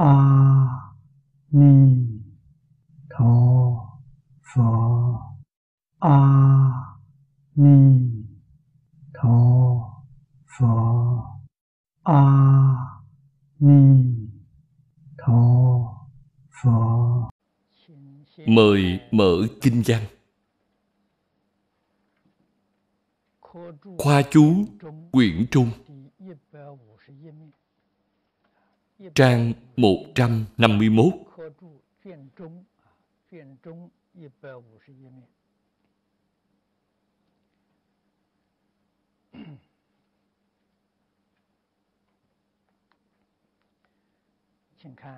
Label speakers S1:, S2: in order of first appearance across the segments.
S1: a ni tho phở a ni tho phở a ni tho phở
S2: mời mở kinh văn. Khoa chú quyển trung. trang 151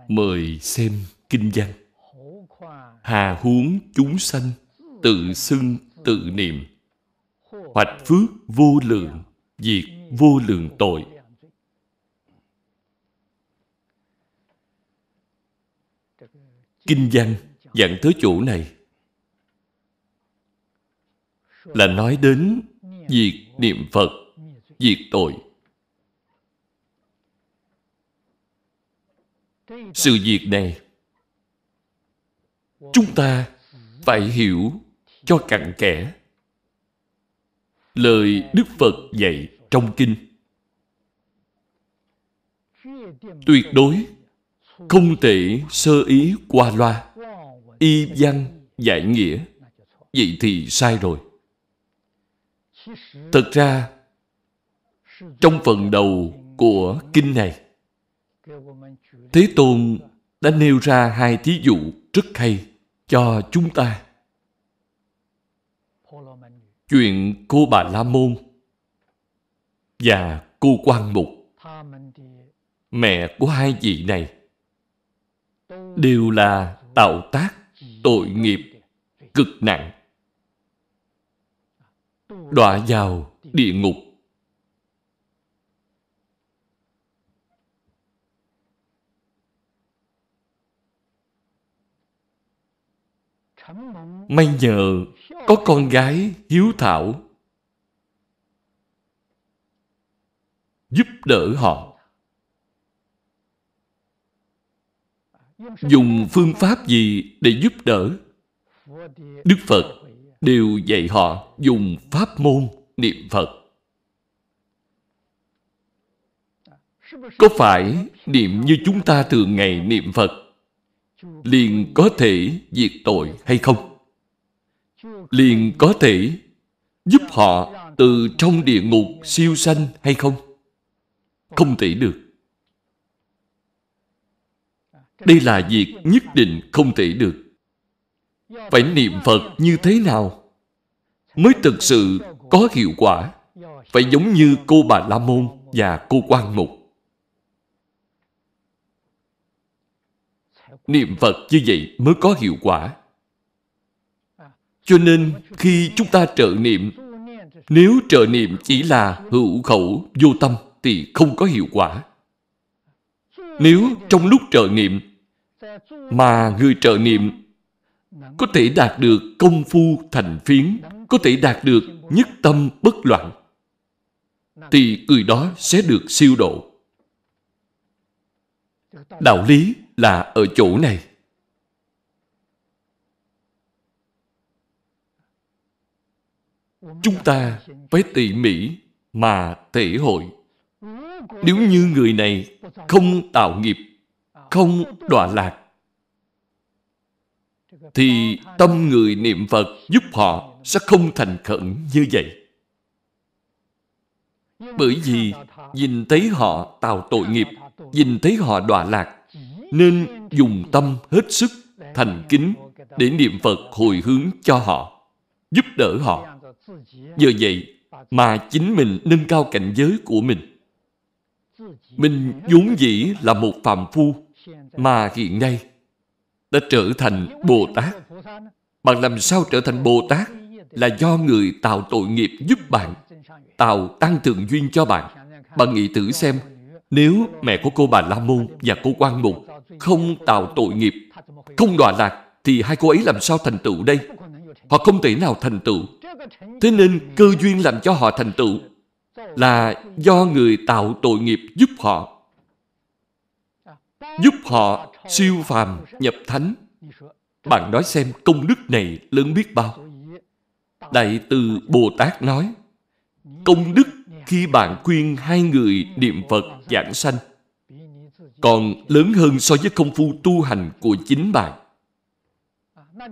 S2: Mời xem kinh văn. Hà huống chúng sanh, Tự xưng, tự niệm. Hoạch phước vô lượng, Diệt vô lượng tội. kinh văn dặn thứ chủ này là nói đến việc niệm Phật, diệt tội. Sự việc này chúng ta phải hiểu cho cặn kẽ lời Đức Phật dạy trong kinh tuyệt đối không thể sơ ý qua loa. Y văn giải nghĩa. Vậy thì sai rồi. Thực ra, trong phần đầu của kinh này, thế tôn đã nêu ra hai thí dụ rất hay cho chúng ta. Chuyện cô bà la môn và cô quan mục. Mẹ của hai vị này đều là tạo tác tội nghiệp, cực nặng. Đọa vào địa ngục. May nhờ có con gái hiếu thảo giúp đỡ họ. dùng phương pháp gì để giúp đỡ? Đức phật đều dạy họ dùng pháp môn niệm phật. Có phải niệm như chúng ta thường ngày niệm phật liền có thể diệt tội hay không? Liền có thể giúp họ từ trong địa ngục siêu sanh hay không? Không thể được. Đây là việc nhất định không thể được. Phải niệm Phật như thế nào? Mới thực sự có hiệu quả. Phải giống như cô Bà La Môn và cô Quan Mục. Niệm Phật như vậy mới có hiệu quả. Cho nên khi chúng ta trợ niệm, nếu trợ niệm chỉ là hữu khẩu vô tâm thì không có hiệu quả. Nếu trong lúc trợ niệm mà người trợ niệm có thể đạt được công phu thành phiến, có thể đạt được nhất tâm bất loạn, thì người đó sẽ được siêu độ. Đạo lý là ở chỗ này. Chúng ta phải tỉ mỉ mà thể hội. Nếu như người này không tạo nghiệp, không đọa lạc, thì tâm người niệm Phật giúp họ sẽ không thành khẩn như vậy. Bởi vì nhìn thấy họ tạo tội nghiệp, nhìn thấy họ đọa lạc, nên dùng tâm hết sức, thành kính để niệm Phật hồi hướng cho họ, giúp đỡ họ. Nhờ vậy mà chính mình nâng cao cảnh giới của mình. Mình vốn dĩ là một phàm phu, mà hiện nay đã trở thành Bồ Tát. Bạn làm sao trở thành Bồ Tát là do người tạo tội nghiệp giúp bạn, tạo tăng thượng duyên cho bạn. Bạn nghĩ thử xem, nếu mẹ của cô bà La Môn và cô Quan Mục không tạo tội nghiệp, không đọa lạc, thì hai cô ấy làm sao thành tựu đây? Họ không thể nào thành tựu. Thế nên cơ duyên làm cho họ thành tựu là do người tạo tội nghiệp giúp họ. Giúp họ siêu phàm nhập thánh. Bạn nói xem công đức này lớn biết bao. Đại từ Bồ Tát nói, công đức khi bạn khuyên hai người niệm Phật giảng sanh còn lớn hơn so với công phu tu hành của chính bạn.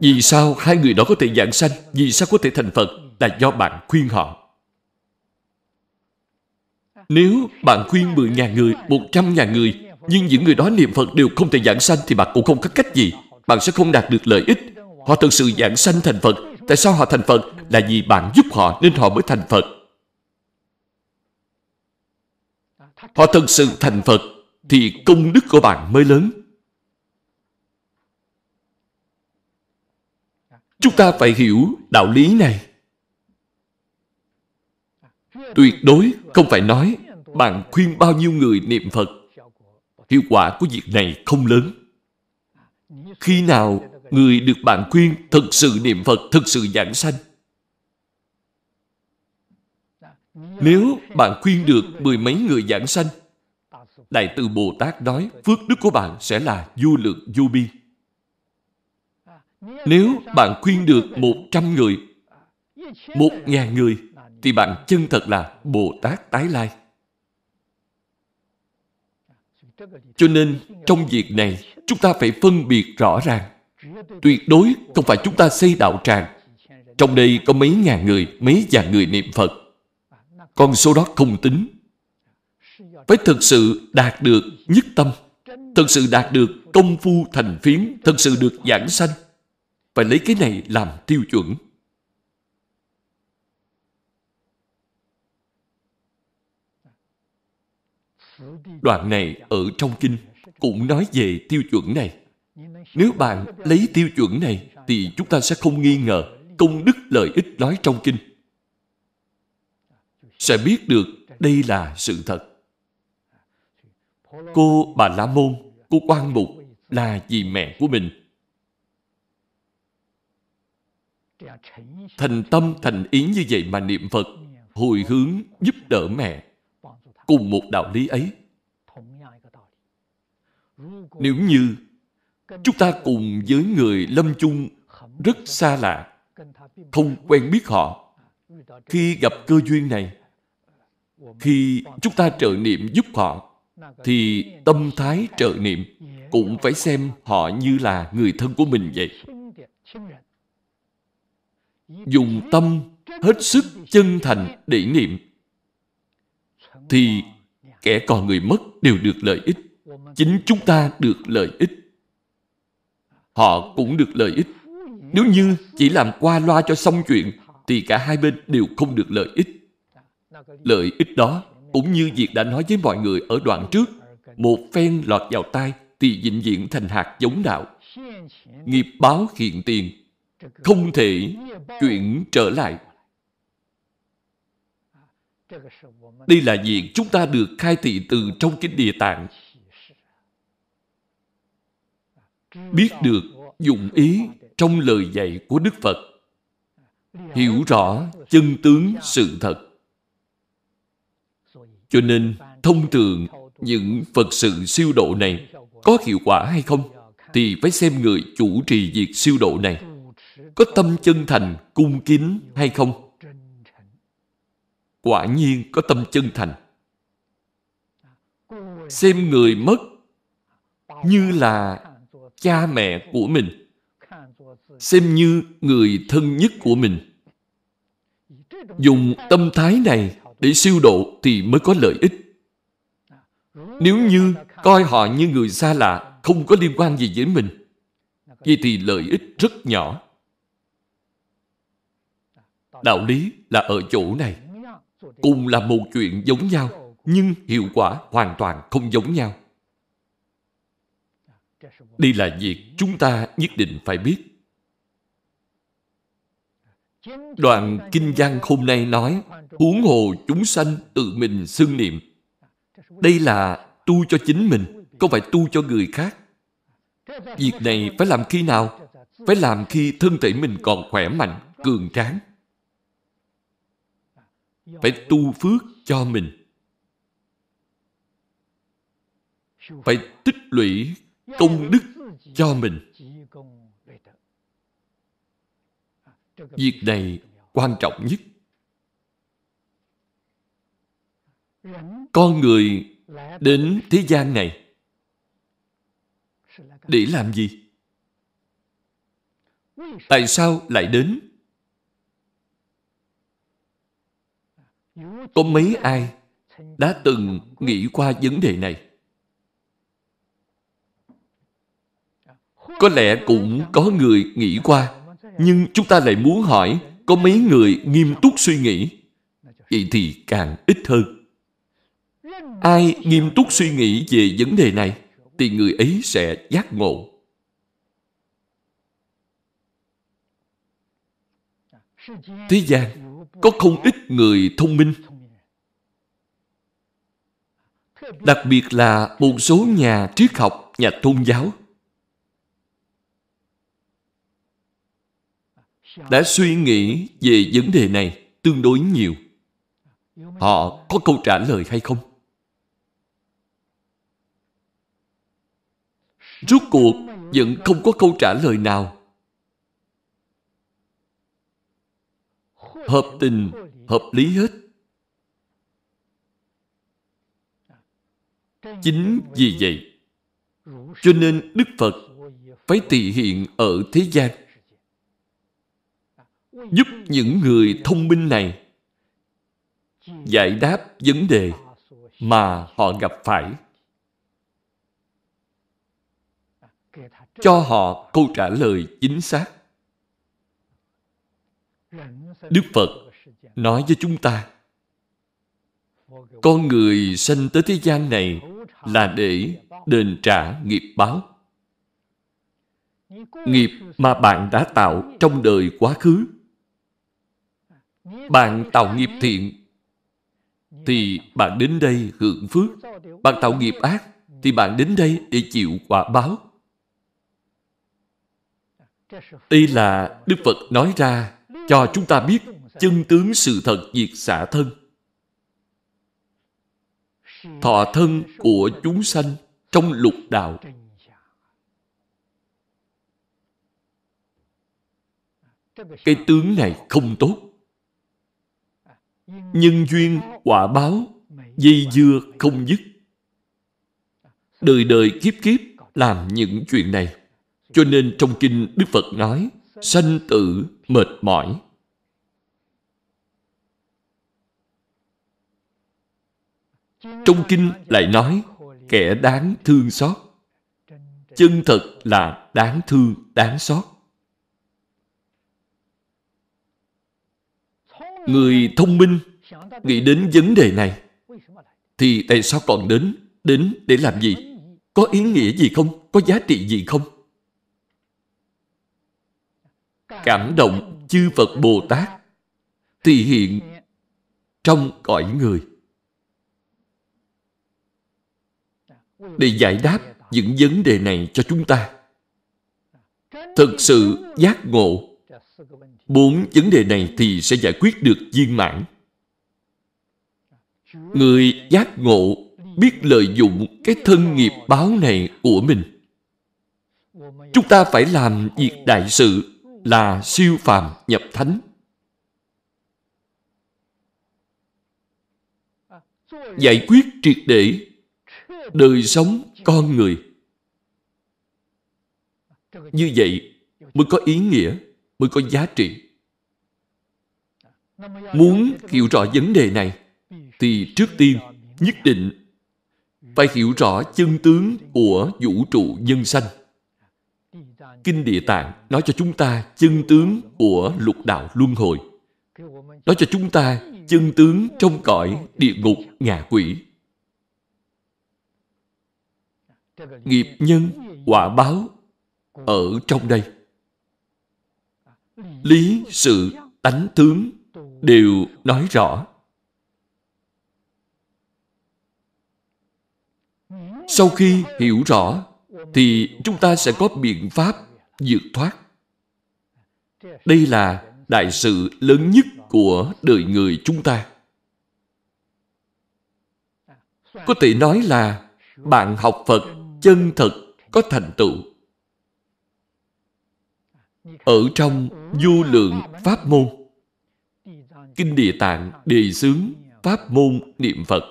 S2: Vì sao hai người đó có thể giảng sanh? Vì sao có thể thành Phật? Là do bạn khuyên họ. Nếu bạn khuyên 10.000 người, 100.000 người, nhưng những người đó niệm Phật đều không thể giảng sanh thì bạn cũng không có cách gì. Bạn sẽ không đạt được lợi ích. Họ thực sự giảng sanh thành Phật. Tại sao họ thành Phật? Là vì bạn giúp họ nên họ mới thành Phật. Họ thực sự thành Phật thì công đức của bạn mới lớn. Chúng ta phải hiểu đạo lý này. Tuyệt đối không phải nói bạn khuyên bao nhiêu người niệm Phật. Hiệu quả của việc này không lớn. Khi nào người được bạn khuyên thực sự niệm Phật, thực sự giảng sanh. Nếu bạn khuyên được mười mấy người giảng sanh, Đại từ Bồ Tát nói phước đức của bạn sẽ là vô lượng vô biên. Nếu bạn khuyên được một trăm người, một ngàn người, thì bạn chân thật là Bồ Tát tái lai. Cho nên, trong việc này, chúng ta phải phân biệt rõ ràng. Tuyệt đối không phải chúng ta xây đạo tràng. Trong đây có mấy ngàn người, mấy vạn người niệm Phật. Con số đó không tính phải thực sự đạt được nhất tâm, thực sự đạt được công phu thành phiến, thực sự được giảng sanh. Phải lấy cái này làm tiêu chuẩn. Đoạn này ở trong kinh cũng nói về tiêu chuẩn này. Nếu bạn lấy tiêu chuẩn này thì chúng ta sẽ không nghi ngờ công đức lợi ích nói trong kinh. Sẽ biết được đây là sự thật. Cô Bà La Môn, cô Quan Mục là dì mẹ của mình. Thành tâm thành ý như vậy mà niệm Phật, hồi hướng giúp đỡ mẹ. Cùng một đạo lý ấy. Nếu như chúng ta cùng với người lâm chung rất xa lạ, không quen biết họ, khi gặp cơ duyên này, khi chúng ta trợ niệm giúp họ, thì tâm thái trợ niệm cũng phải xem họ như là người thân của mình vậy. Dùng tâm hết sức chân thành để niệm thì kẻ còn người mất đều được lợi ích. Chính chúng ta được lợi ích. Họ cũng được lợi ích. Nếu như chỉ làm qua loa cho xong chuyện thì cả hai bên đều không được lợi ích. Lợi ích đó cũng như việc đã nói với mọi người ở đoạn trước, một phen lọt vào tai thì vĩnh viễn thành hạt giống đạo. Nghiệp báo hiện tiền, không thể chuyển trở lại. Đây là việc chúng ta được khai thị từ trong kinh địa tạng. Biết được dụng ý trong lời dạy của Đức Phật. Hiểu rõ chân tướng sự thật. Cho nên, thông thường, những Phật sự siêu độ này có hiệu quả hay không, thì phải xem người chủ trì việc siêu độ này có tâm chân thành, cung kính hay không. Quả nhiên có tâm chân thành. Xem người mất như là cha mẹ của mình, xem như người thân nhất của mình. Dùng tâm thái này để siêu độ thì mới có lợi ích. Nếu như coi họ như người xa lạ, không có liên quan gì với mình, vậy thì lợi ích rất nhỏ. Đạo lý là ở chỗ này. Cùng là một chuyện giống nhau, nhưng hiệu quả hoàn toàn không giống nhau. Đây là việc chúng ta nhất định phải biết. Đoạn Kinh văn hôm nay nói huống hồ chúng sanh tự mình xưng niệm. Đây là tu cho chính mình, không phải tu cho người khác. Việc này phải làm khi nào? Phải làm khi thân thể mình còn khỏe mạnh, cường tráng. Phải tu phước cho mình. phải tích lũy công đức cho mình. Việc này quan trọng nhất. Con người đến thế gian này để làm gì? Tại sao lại đến? Có mấy ai đã từng nghĩ qua vấn đề này? Có lẽ cũng có người nghĩ qua, nhưng chúng ta lại muốn hỏi có mấy người nghiêm túc suy nghĩ. Vậy thì càng ít hơn. Ai nghiêm túc suy nghĩ về vấn đề này thì người ấy sẽ giác ngộ. Thế gian có không ít người thông minh. Đặc biệt là một số nhà triết học, nhà tôn giáo đã suy nghĩ về vấn đề này tương đối nhiều. Họ có câu trả lời hay không? Rốt cuộc vẫn không có câu trả lời nào. Hợp tình, hợp lý hết. Chính vì vậy, cho nên Đức Phật phải thị hiện ở thế gian giúp những người thông minh này giải đáp vấn đề mà họ gặp phải cho họ câu trả lời chính xác đức phật nói với chúng ta, con người sanh tới thế gian này là để đền trả nghiệp báo nghiệp mà bạn đã tạo trong đời quá khứ bạn tạo nghiệp thiện, thì bạn đến đây hưởng phước. Bạn tạo nghiệp ác, thì bạn đến đây để chịu quả báo. Đây là Đức Phật nói ra cho chúng ta biết chân tướng sự thật diệt xả thân. Thọ thân của chúng sanh trong lục đạo. Cái tướng này không tốt nhân duyên quả báo dây dưa không dứt đời đời kiếp kiếp làm những chuyện này cho nên trong kinh đức phật nói, sanh tử mệt mỏi. Trong kinh lại nói, kẻ đáng thương xót. Chân thật là đáng thương, đáng xót. Người thông minh nghĩ đến vấn đề này, thì tại sao còn đến đến để làm gì? Có ý nghĩa gì không? Có giá trị gì không? Cảm động chư phật bồ tát thì hiện trong cõi người. Để giải đáp những vấn đề này cho chúng ta, thực sự giác ngộ bốn vấn đề này thì sẽ giải quyết được viên mãn. Người giác ngộ biết lợi dụng cái thân nghiệp báo này của mình. Chúng ta phải làm việc đại sự là siêu phàm nhập thánh. Giải quyết triệt để đời sống con người. Như vậy mới có ý nghĩa, mới có giá trị. Muốn hiểu rõ vấn đề này, thì trước tiên nhất định phải hiểu rõ chân tướng của vũ trụ nhân sanh. Kinh Địa Tạng nói cho chúng ta chân tướng của lục đạo luân hồi. Nói cho chúng ta chân tướng trong cõi địa ngục ngạ quỷ. Nghiệp nhân, quả báo ở trong đây. Lý, sự, tánh tướng đều nói rõ. Sau khi hiểu rõ, thì chúng ta sẽ có biện pháp vượt thoát. Đây là đại sự lớn nhất của đời người chúng ta. Có thể nói là bạn học Phật chân thật có thành tựu. Ở trong vô lượng pháp môn, Kinh Địa Tạng đề xướng pháp môn niệm Phật.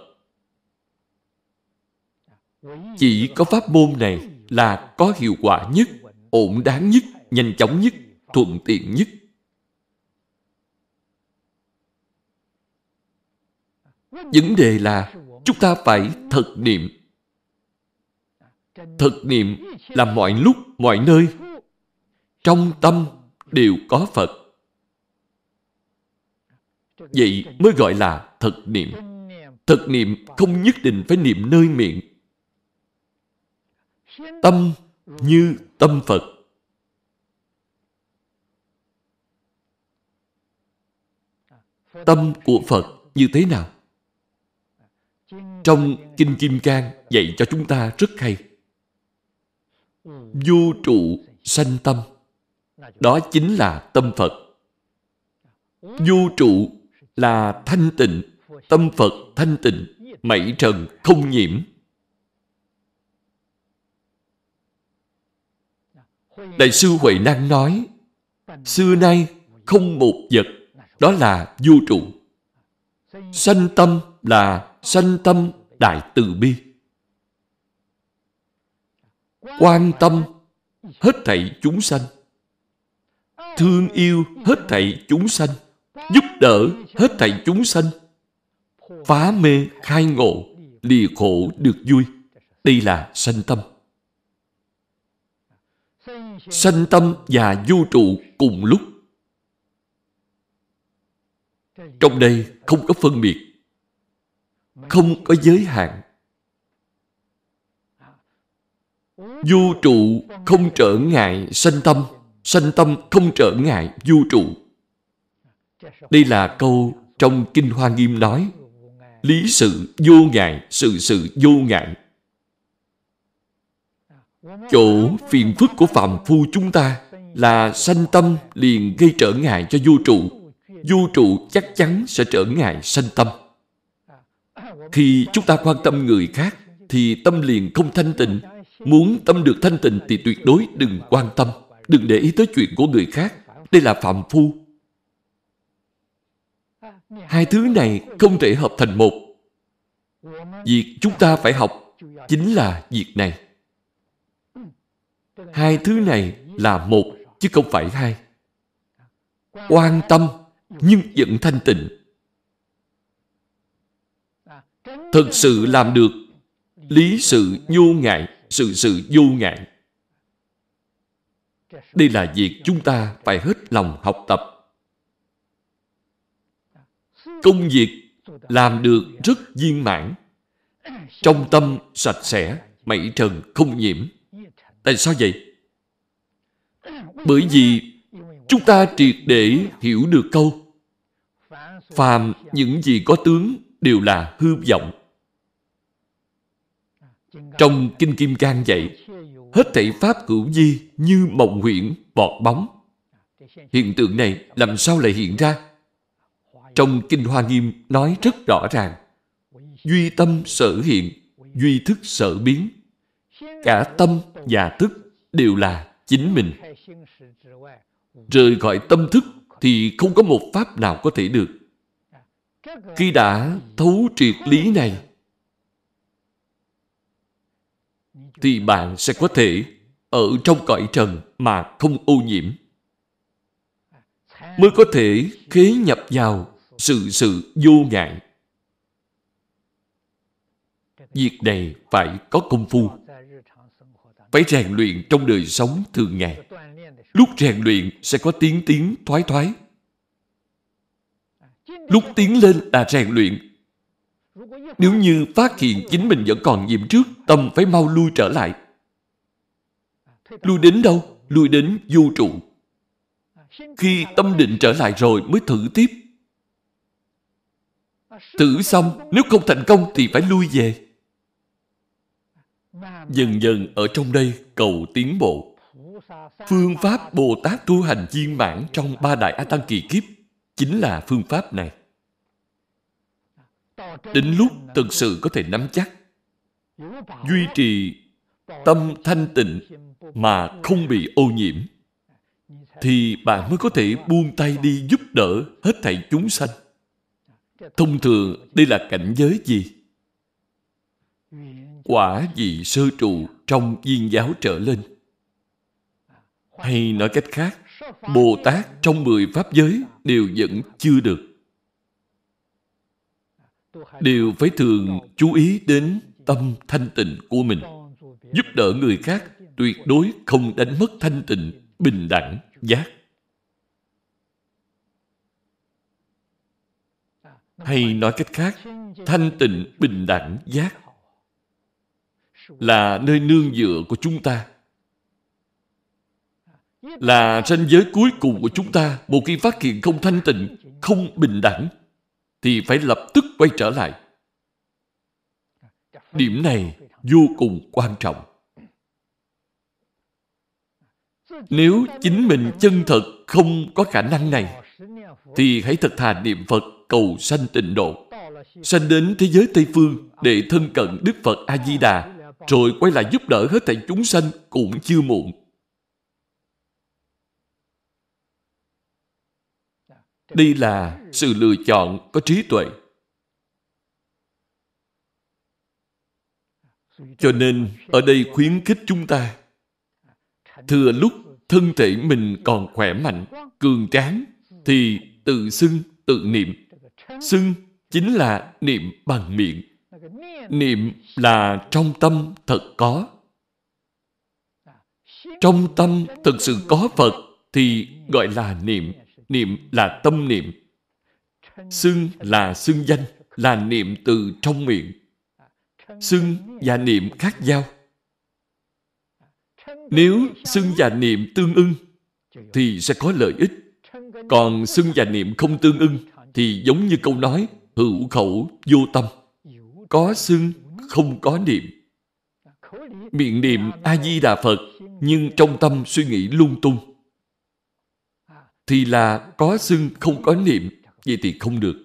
S2: Chỉ có pháp môn này là có hiệu quả nhất, ổn đáng nhất, nhanh chóng nhất, thuận tiện nhất. Vấn đề là chúng ta phải thật niệm. Thật niệm là mọi lúc, mọi nơi, trong tâm đều có Phật. Vậy mới gọi là thật niệm. Thật niệm không nhất định phải niệm nơi miệng. Tâm như tâm Phật. Tâm của Phật như thế nào? Trong Kinh Kim Cang dạy cho chúng ta rất hay. Vô trụ sanh tâm. Đó chính là tâm Phật. Vô trụ là thanh tịnh, tâm Phật thanh tịnh, mảy trần không nhiễm. Đại sư Huệ Năng nói, xưa nay không một vật, đó là vô trụ. Sanh tâm là sanh tâm đại từ bi. Quan tâm hết thảy chúng sanh. Thương yêu hết thảy chúng sanh. Giúp đỡ hết thảy chúng sanh. Phá mê khai ngộ, lìa khổ được vui. Đây là sanh tâm. Sanh tâm và vũ trụ cùng lúc. Trong đây không có phân biệt, không có giới hạn. Vũ trụ không trở ngại sanh tâm sanh tâm không trở ngại vũ trụ. Đây là câu trong kinh hoa nghiêm nói, lý sự vô ngại, sự sự vô ngại chỗ phiền phức của phàm phu chúng ta là sanh tâm liền gây trở ngại cho vô trụ vô trụ chắc chắn sẽ trở ngại sanh tâm khi chúng ta quan tâm người khác, thì tâm liền không thanh tịnh. Muốn tâm được thanh tịnh thì tuyệt đối đừng quan tâm. Đừng để ý tới chuyện của người khác. Đây là phạm phu. Hai thứ này không thể hợp thành một. Việc chúng ta phải học chính là việc này. Hai thứ này là một, chứ không phải hai. Quan tâm, nhưng vẫn thanh tịnh. Thực sự làm được, lý sự vô ngại, sự sự vô ngại. Đây là việc chúng ta phải hết lòng học tập. Công việc làm được rất viên mãn, trong tâm sạch sẽ, mảy trần không nhiễm tại sao vậy bởi vì chúng ta triệt để hiểu được câu phàm những gì có tướng đều là hư vọng trong Kinh Kim Cang dạy, hết thảy pháp cửu di như mộng huyễn, bọt bóng. Hiện tượng này làm sao lại hiện ra? Trong Kinh Hoa Nghiêm nói rất rõ ràng. Duy tâm sở hiện, duy thức sở biến. Cả tâm và thức đều là chính mình. Rời khỏi tâm thức thì không có một pháp nào có thể được. Khi đã thấu triệt lý này, thì bạn sẽ có thể ở trong cõi trần mà không ô nhiễm. Mới có thể khế nhập vào sự sự vô ngại. Việc này phải có công phu. Phải rèn luyện trong đời sống thường ngày. Lúc rèn luyện sẽ có tiến tiến thoái thoái. Lúc tiến lên là rèn luyện nếu như phát hiện chính mình vẫn còn nhiễm trước, tâm phải mau lui trở lại. Lui đến đâu? Lui đến vô trụ. Khi tâm định trở lại rồi mới thử tiếp. Thử xong, nếu không thành công thì phải lui về. Dần dần ở trong đây cầu tiến bộ. Phương pháp Bồ Tát tu hành viên mãn trong ba đại A Tăng kỳ kiếp chính là phương pháp này. Đến lúc thực sự có thể nắm chắc, duy trì tâm thanh tịnh mà không bị ô nhiễm thì bạn mới có thể buông tay đi giúp đỡ hết thảy chúng sanh. Thông thường đây là cảnh giới gì? Quả vị sơ trụ trong viên giáo trở lên. Hay nói cách khác, Bồ Tát trong mười pháp giới đều vẫn chưa được. Đều phải thường chú ý đến tâm thanh tịnh của mình. Giúp đỡ người khác tuyệt đối không đánh mất thanh tịnh, bình đẳng, giác. Hay nói cách khác, thanh tịnh, bình đẳng, giác là nơi nương dựa của chúng ta. Là ranh giới cuối cùng của chúng ta một khi phát hiện không thanh tịnh, không bình đẳng, thì phải lập tức quay trở lại. Điểm này vô cùng quan trọng. Nếu chính mình chân thật không có khả năng này, thì hãy thật thà niệm Phật cầu sanh tịnh độ. Sanh đến thế giới Tây Phương để thân cận Đức Phật A-di-đà, rồi quay lại giúp đỡ hết thảy chúng sanh cũng chưa muộn. Đây là sự lựa chọn có trí tuệ. Cho nên, ở đây khuyến khích chúng ta thừa lúc thân thể mình còn khỏe mạnh, cường tráng, thì tự xưng, tự niệm. Xưng chính là niệm bằng miệng. Niệm là trong tâm thật có. Trong tâm thực sự có Phật thì gọi là niệm. Niệm là tâm niệm. Xưng là xưng danh, là niệm từ trong miệng. Xưng và niệm khác nhau. Nếu xưng và niệm tương ưng thì sẽ có lợi ích. Còn xưng và niệm không tương ưng thì giống như câu nói hữu khẩu vô tâm. Có xưng, không có niệm. Miệng niệm A-di-đà Phật nhưng trong tâm suy nghĩ lung tung. Thì là có xưng không có niệm, vậy thì không được.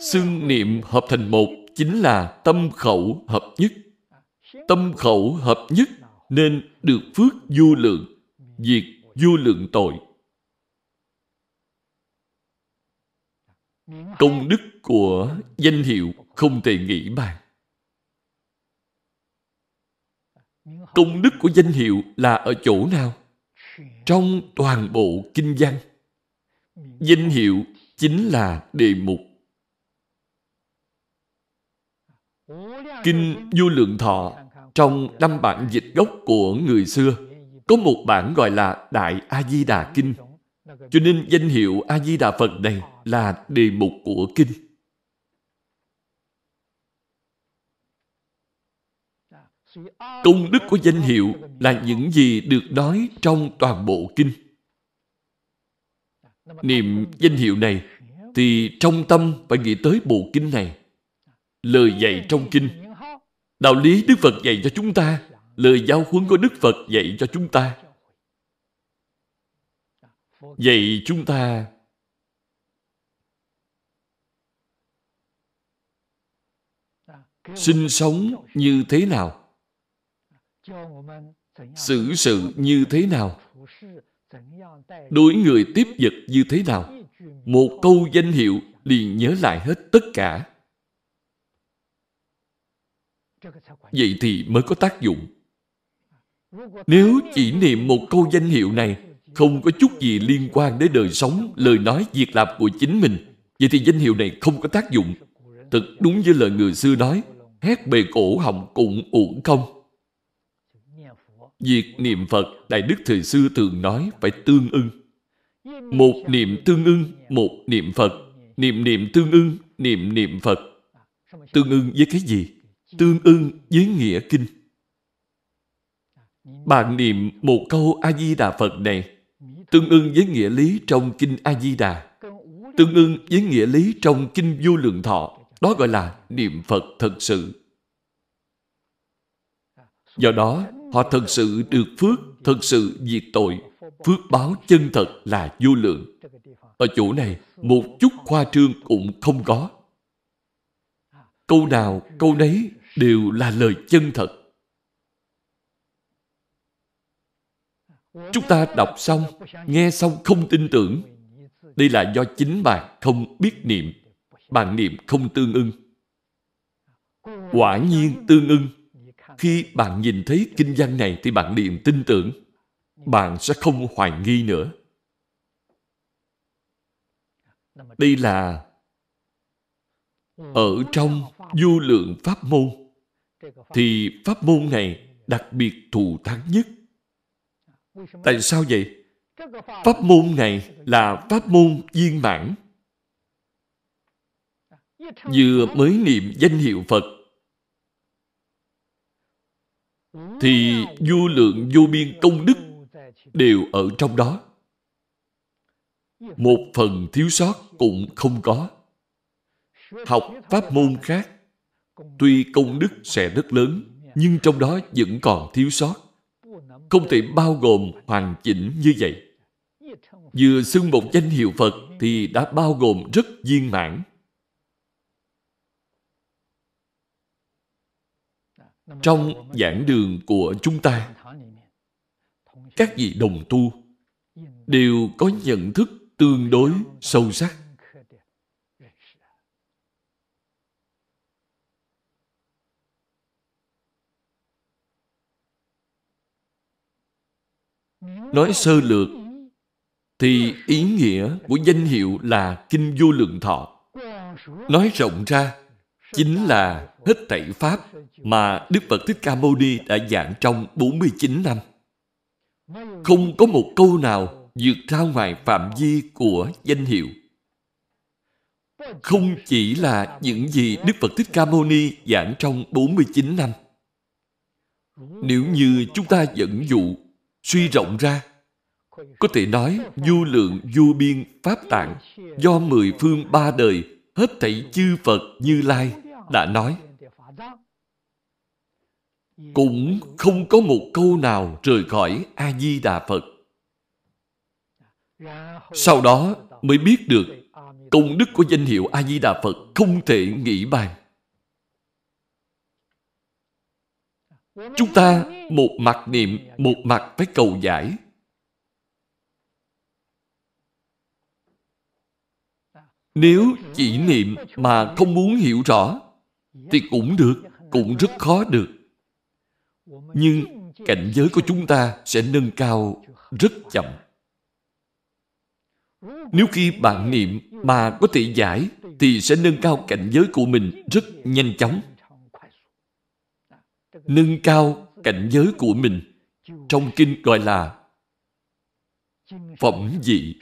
S2: Xưng niệm hợp thành một chính là tâm khẩu hợp nhất tâm khẩu hợp nhất nên được phước vô lượng, diệt vô lượng tội. Công đức của danh hiệu không thể nghĩ bàn. Công đức của danh hiệu là ở chỗ nào? Trong toàn bộ kinh văn. Danh hiệu chính là đề mục. Kinh Vô Lượng Thọ trong năm bản dịch gốc của người xưa, có một bản gọi là Đại A-di-đà Kinh. Cho nên danh hiệu A-di-đà Phật này là đề mục của Kinh. Công đức của danh hiệu là những gì được nói trong toàn bộ Kinh. Niệm danh hiệu này thì trong tâm phải nghĩ tới bộ Kinh này. Lời dạy trong Kinh Đạo lý Đức Phật dạy cho chúng ta, lời giáo huấn của Đức Phật dạy cho chúng ta. Dạy chúng ta sinh sống như thế nào? Xử sự như thế nào? Đối người tiếp vật như thế nào? Một câu danh hiệu liền nhớ lại hết tất cả. Vậy thì mới có tác dụng. Nếu chỉ niệm một câu danh hiệu này không có chút gì liên quan đến đời sống, lời nói, việc làm của chính mình, vậy thì danh hiệu này không có tác dụng. Thật đúng như lời người xưa nói, hét bề cổ họng cũng uổng công. Việc niệm Phật, Đại Đức thời xưa thường nói phải tương ưng. Một niệm tương ưng, một niệm Phật. Niệm niệm tương ưng, niệm niệm Phật. Tương ưng với cái gì? tương ưng với nghĩa kinh. Bạn niệm một câu A-di-đà Phật này tương ưng với nghĩa lý trong kinh A-di-đà tương ưng với nghĩa lý trong kinh vô lượng thọ đó gọi là niệm Phật thật sự. Do đó, họ thật sự được phước, thật sự diệt tội, phước báo chân thật là vô lượng. Ở chỗ này, một chút khoa trương cũng không có. câu nào câu đấy đều là lời chân thật. Chúng ta đọc xong nghe xong không tin tưởng. Đây là do chính bạn không biết niệm. Bạn niệm không tương ưng. Quả nhiên tương ưng khi bạn nhìn thấy kinh văn này thì bạn liền tin tưởng, bạn sẽ không hoài nghi nữa. Đây là ở trong du lượng pháp môn, thì pháp môn này đặc biệt thù thắng nhất. Tại sao vậy? Pháp môn này là pháp môn viên mãn. Vừa mới niệm danh hiệu phật thì vô lượng, vô biên công đức đều ở trong đó. Một phần thiếu sót cũng không có. Học pháp môn khác, tuy công đức sẽ rất lớn, nhưng trong đó vẫn còn thiếu sót. Không thể bao gồm hoàn chỉnh như vậy. Vừa xưng một danh hiệu phật thì đã bao gồm rất viên mãn. Trong giảng đường của chúng ta. Các vị đồng tu đều có nhận thức tương đối sâu sắc. Nói sơ lược thì ý nghĩa của danh hiệu là kinh vô lượng thọ. Nói rộng ra chính là hết thảy pháp mà Đức Phật Thích Ca Mâu Ni đã giảng trong 49 năm. Không có một câu nào vượt ra ngoài phạm vi của danh hiệu. Không chỉ là những gì Đức Phật Thích Ca Mâu Ni giảng trong 49 năm. Nếu như chúng ta dẫn dụ, suy rộng ra, có thể nói vô lượng vô biên pháp tạng do mười phương ba đời hết thảy chư Phật Như Lai đã nói. Cũng không có một câu nào rời khỏi a di đà phật. Sau đó mới biết được công đức của danh hiệu a di đà phật không thể nghĩ bàn chúng ta một mặt niệm, một mặt phải cầu giải. Nếu chỉ niệm mà không muốn hiểu rõ, thì cũng được, cũng rất khó được. Nhưng cảnh giới của chúng ta sẽ nâng cao rất chậm. Nếu khi bạn niệm mà có thể giải, thì sẽ nâng cao cảnh giới của mình rất nhanh chóng. Nâng cao cảnh giới của mình trong kinh gọi là phẩm dị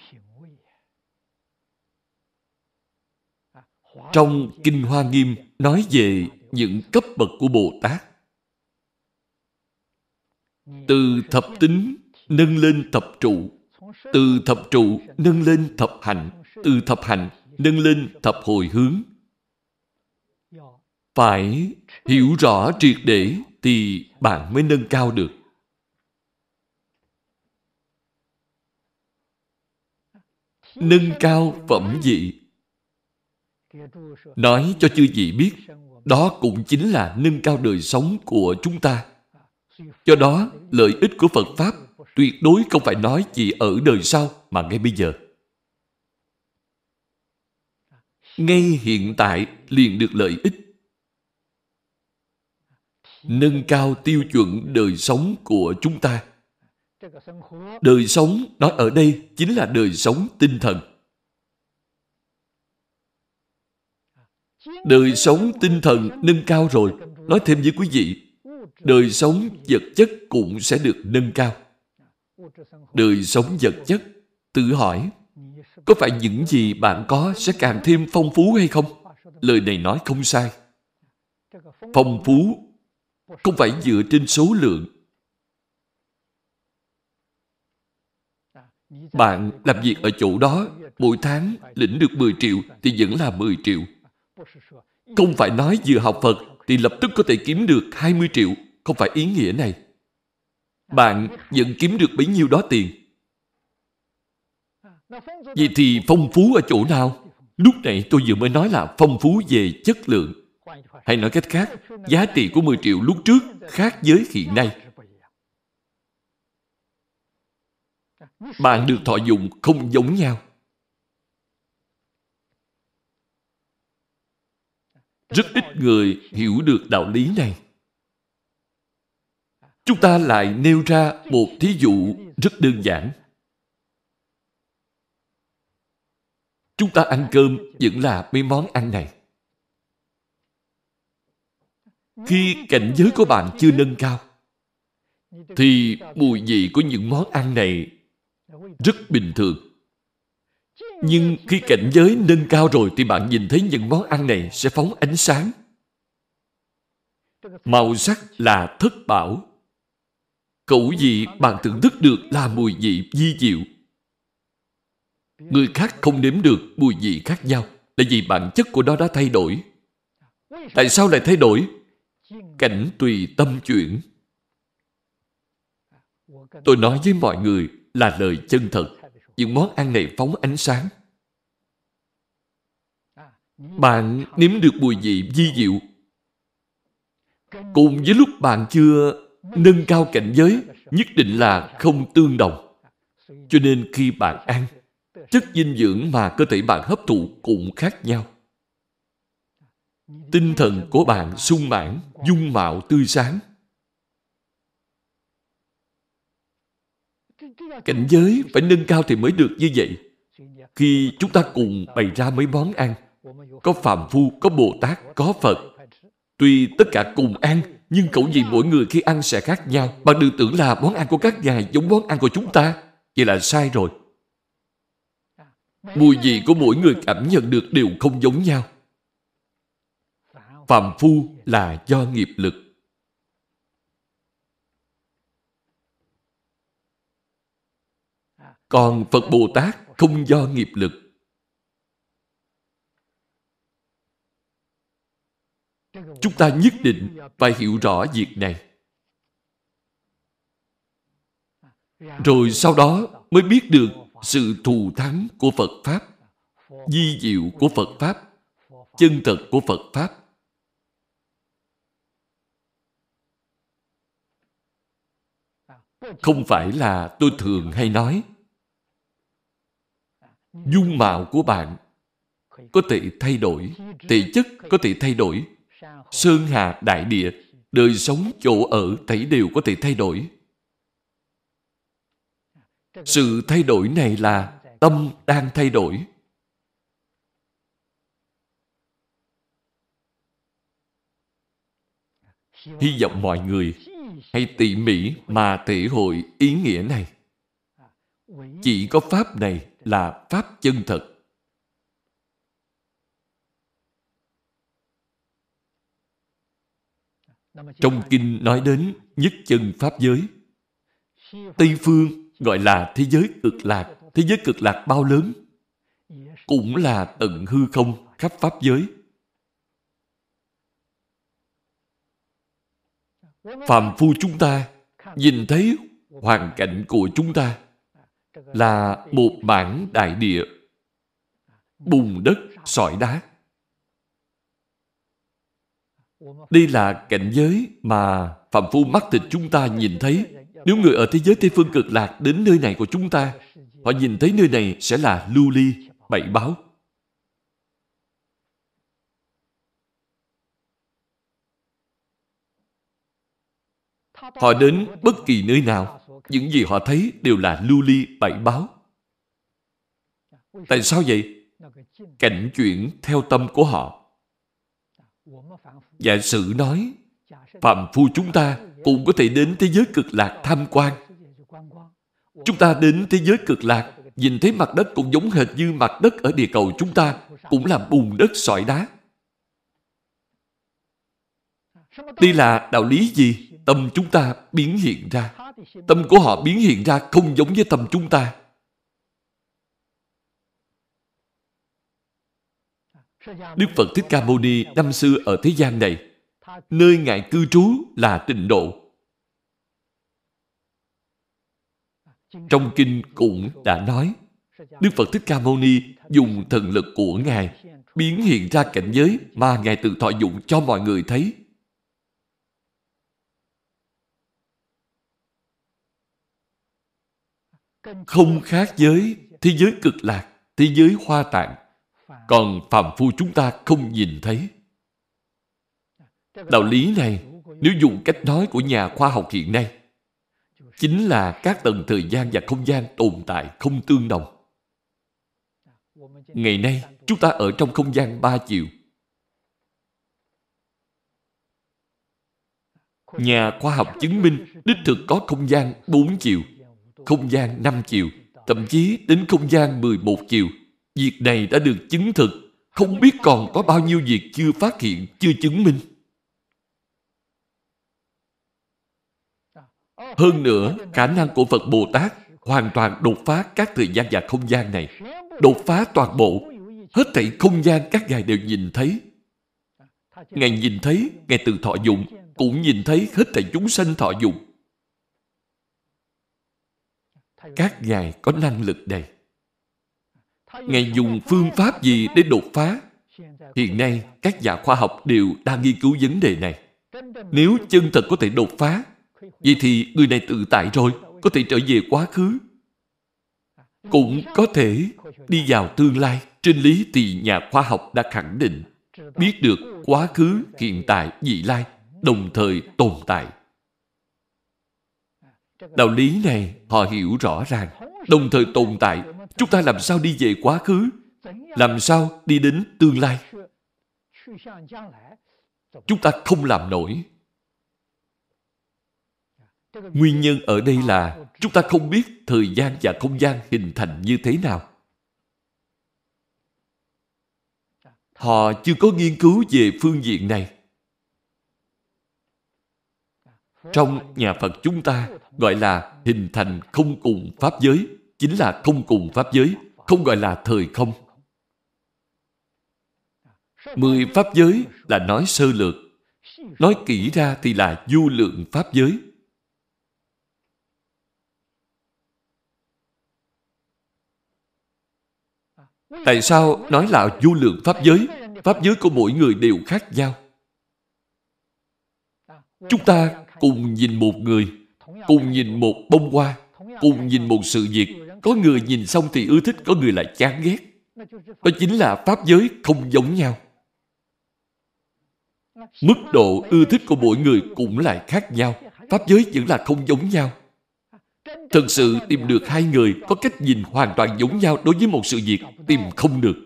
S2: trong kinh hoa nghiêm nói về những cấp bậc của bồ tát. Từ thập tính nâng lên thập trụ, từ thập trụ nâng lên thập hạnh, từ thập hạnh nâng lên thập hồi hướng. Phải hiểu rõ triệt để thì bạn mới nâng cao được. Nâng cao phẩm vị nói cho chư vị biết, đó cũng chính là nâng cao đời sống của chúng ta. Do đó, lợi ích của phật pháp tuyệt đối không phải nói chỉ ở đời sau, mà ngay bây giờ. Ngay hiện tại liền được lợi ích. Nâng cao tiêu chuẩn đời sống của chúng ta. Đời sống nói ở đây chính là đời sống tinh thần. Đời sống tinh thần nâng cao rồi. Nói thêm với quý vị, đời sống vật chất cũng sẽ được nâng cao. Đời sống vật chất, tự hỏi, có phải những gì bạn có sẽ càng thêm phong phú hay không? Lời này nói không sai. Phong phú không phải dựa trên số lượng. Bạn làm việc ở chỗ đó, mỗi tháng lĩnh được 10 triệu thì vẫn là 10 triệu không phải nói vừa học Phật thì lập tức có thể kiếm được 20 triệu. Không phải ý nghĩa này. Bạn vẫn kiếm được bấy nhiêu đó tiền. Vậy thì phong phú ở chỗ nào? Lúc này tôi vừa mới nói là phong phú về chất lượng. Hay nói cách khác, giá trị của 10 triệu lúc trước khác với hiện nay. Bạn được thọ dụng không giống nhau. Rất ít người hiểu được đạo lý này. Chúng ta lại nêu ra một thí dụ rất đơn giản. Chúng ta ăn cơm vẫn là mấy món ăn này. Khi cảnh giới của bạn chưa nâng cao, thì mùi vị của những món ăn này rất bình thường. Nhưng khi cảnh giới nâng cao rồi thì bạn nhìn thấy những món ăn này sẽ phóng ánh sáng. Màu sắc là thất bảo. khẩu vị bạn thưởng thức được là mùi vị di diệu. Người khác không nếm được mùi vị khác nhau, là vì bản chất của nó đã thay đổi. Tại sao lại thay đổi? Cảnh tùy tâm chuyển. Tôi nói với mọi người là lời chân thật. Những món ăn này phóng ánh sáng. Bạn nếm được mùi vị di diệu. Cùng với lúc bạn chưa nâng cao cảnh giới, nhất định là không tương đồng. Cho nên khi bạn ăn, chất dinh dưỡng mà cơ thể bạn hấp thụ cũng khác nhau. Tinh thần của bạn sung mãn, dung mạo tươi sáng. Cảnh giới phải nâng cao thì mới được như vậy. Khi chúng ta cùng bày ra mấy món ăn, có Phạm Phu, có Bồ Tát, có Phật. Tuy tất cả cùng ăn, nhưng cậu gì mỗi người khi ăn sẽ khác nhau. Bạn đừng tưởng là món ăn của các ngài giống món ăn của chúng ta. Vậy là sai rồi. Mùi vị của mỗi người cảm nhận được đều không giống nhau. Phạm Phu là do nghiệp lực. Còn Phật Bồ Tát không do nghiệp lực. Chúng ta nhất định phải hiểu rõ việc này. Rồi sau đó mới biết được sự thù thắng của Phật Pháp, di diệu của Phật Pháp, chân thật của Phật Pháp. Không phải là tôi thường hay nói dung mạo của bạn có thể thay đổi, thể chất có thể thay đổi, sơn hà đại địa, đời sống chỗ ở thảy đều có thể thay đổi. Sự thay đổi này là tâm đang thay đổi. Hy vọng mọi người hãy tỉ mỉ mà thể hội ý nghĩa này. Chỉ có Pháp này là Pháp chân thật. Trong kinh nói đến nhất chân Pháp giới. Tây phương gọi là thế giới cực lạc. Thế giới cực lạc bao lớn? Cũng là tận hư không khắp Pháp giới. Phạm phu chúng ta nhìn thấy hoàn cảnh của chúng ta là một bản đại địa, bùn đất, sỏi đá. Đây là cảnh giới mà phạm phu mắt thịt chúng ta nhìn thấy. Nếu người ở thế giới tây phương cực lạc đến nơi này của chúng ta, họ nhìn thấy nơi này sẽ là lưu ly bảy báo. Họ đến bất kỳ nơi nào những gì họ thấy đều là lưu ly bảy báo. Tại sao vậy? Cảnh chuyển theo tâm của họ. Giả sử nói, phạm phu chúng ta cũng có thể đến thế giới cực lạc tham quan. Chúng ta đến thế giới cực lạc, nhìn thấy mặt đất cũng giống hệt như mặt đất ở địa cầu chúng ta, cũng là bùn đất sỏi đá. Đây là đạo lý gì? Tâm chúng ta biến hiện ra tâm của họ biến hiện ra không giống với tâm chúng ta Đức Phật Thích Ca Mâu Ni năm xưa ở thế gian này, nơi Ngài cư trú là tịnh độ. Trong kinh cũng đã nói, Đức Phật Thích Ca Mâu Ni dùng thần lực của Ngài biến hiện ra cảnh giới mà Ngài tự thọ dụng cho mọi người thấy. Không khác với thế giới cực lạc, thế giới hoa tạng, còn phàm phu chúng ta không nhìn thấy. Đạo lý này, nếu dùng cách nói của nhà khoa học hiện nay, chính là các tầng thời gian và không gian tồn tại không tương đồng. Ngày nay, chúng ta ở trong không gian ba chiều. Nhà khoa học chứng minh đích thực có không gian bốn chiều, không gian năm chiều, thậm chí đến không gian 11 chiều. Việc này đã được chứng thực, không biết còn có bao nhiêu việc chưa phát hiện, chưa chứng minh. Hơn nữa, khả năng của Phật Bồ Tát hoàn toàn đột phá các thời gian và không gian này. Đột phá toàn bộ. Hết thảy không gian các ngài đều nhìn thấy. Ngài nhìn thấy, Ngài từ thọ dụng, cũng nhìn thấy hết thảy chúng sanh thọ dụng. Các ngài có năng lực này. Ngài dùng phương pháp gì để đột phá? Hiện nay, các nhà khoa học đều đang nghiên cứu vấn đề này. Nếu chân thật có thể đột phá, Vậy thì người này tự tại rồi, có thể trở về quá khứ. Cũng có thể đi vào tương lai. Trên lý thì nhà khoa học đã khẳng định biết được quá khứ, hiện tại, vị lai đồng thời tồn tại. Đạo lý này họ hiểu rõ ràng. Đồng thời tồn tại, chúng ta làm sao đi về quá khứ? Làm sao đi đến tương lai? Chúng ta không làm nổi. Nguyên nhân ở đây là chúng ta không biết thời gian và không gian hình thành như thế nào. Họ chưa có nghiên cứu về phương diện này. Trong nhà Phật chúng ta gọi là hình thành không cùng Pháp giới, chính là không cùng Pháp giới, không gọi là thời không. Mười Pháp giới là nói sơ lược, nói kỹ ra thì là du lượng Pháp giới. Tại sao nói là du lượng pháp giới? Pháp giới của mỗi người đều khác nhau. Chúng ta cùng nhìn một người, cùng nhìn một bông hoa, cùng nhìn một sự việc. Có người nhìn xong thì ưa thích, có người lại chán ghét. Đó chính là pháp giới không giống nhau. Mức độ ưa thích của mỗi người cũng lại khác nhau. Pháp giới vẫn là không giống nhau. Thật sự tìm được hai người có cách nhìn hoàn toàn giống nhau đối với một sự việc tìm không được.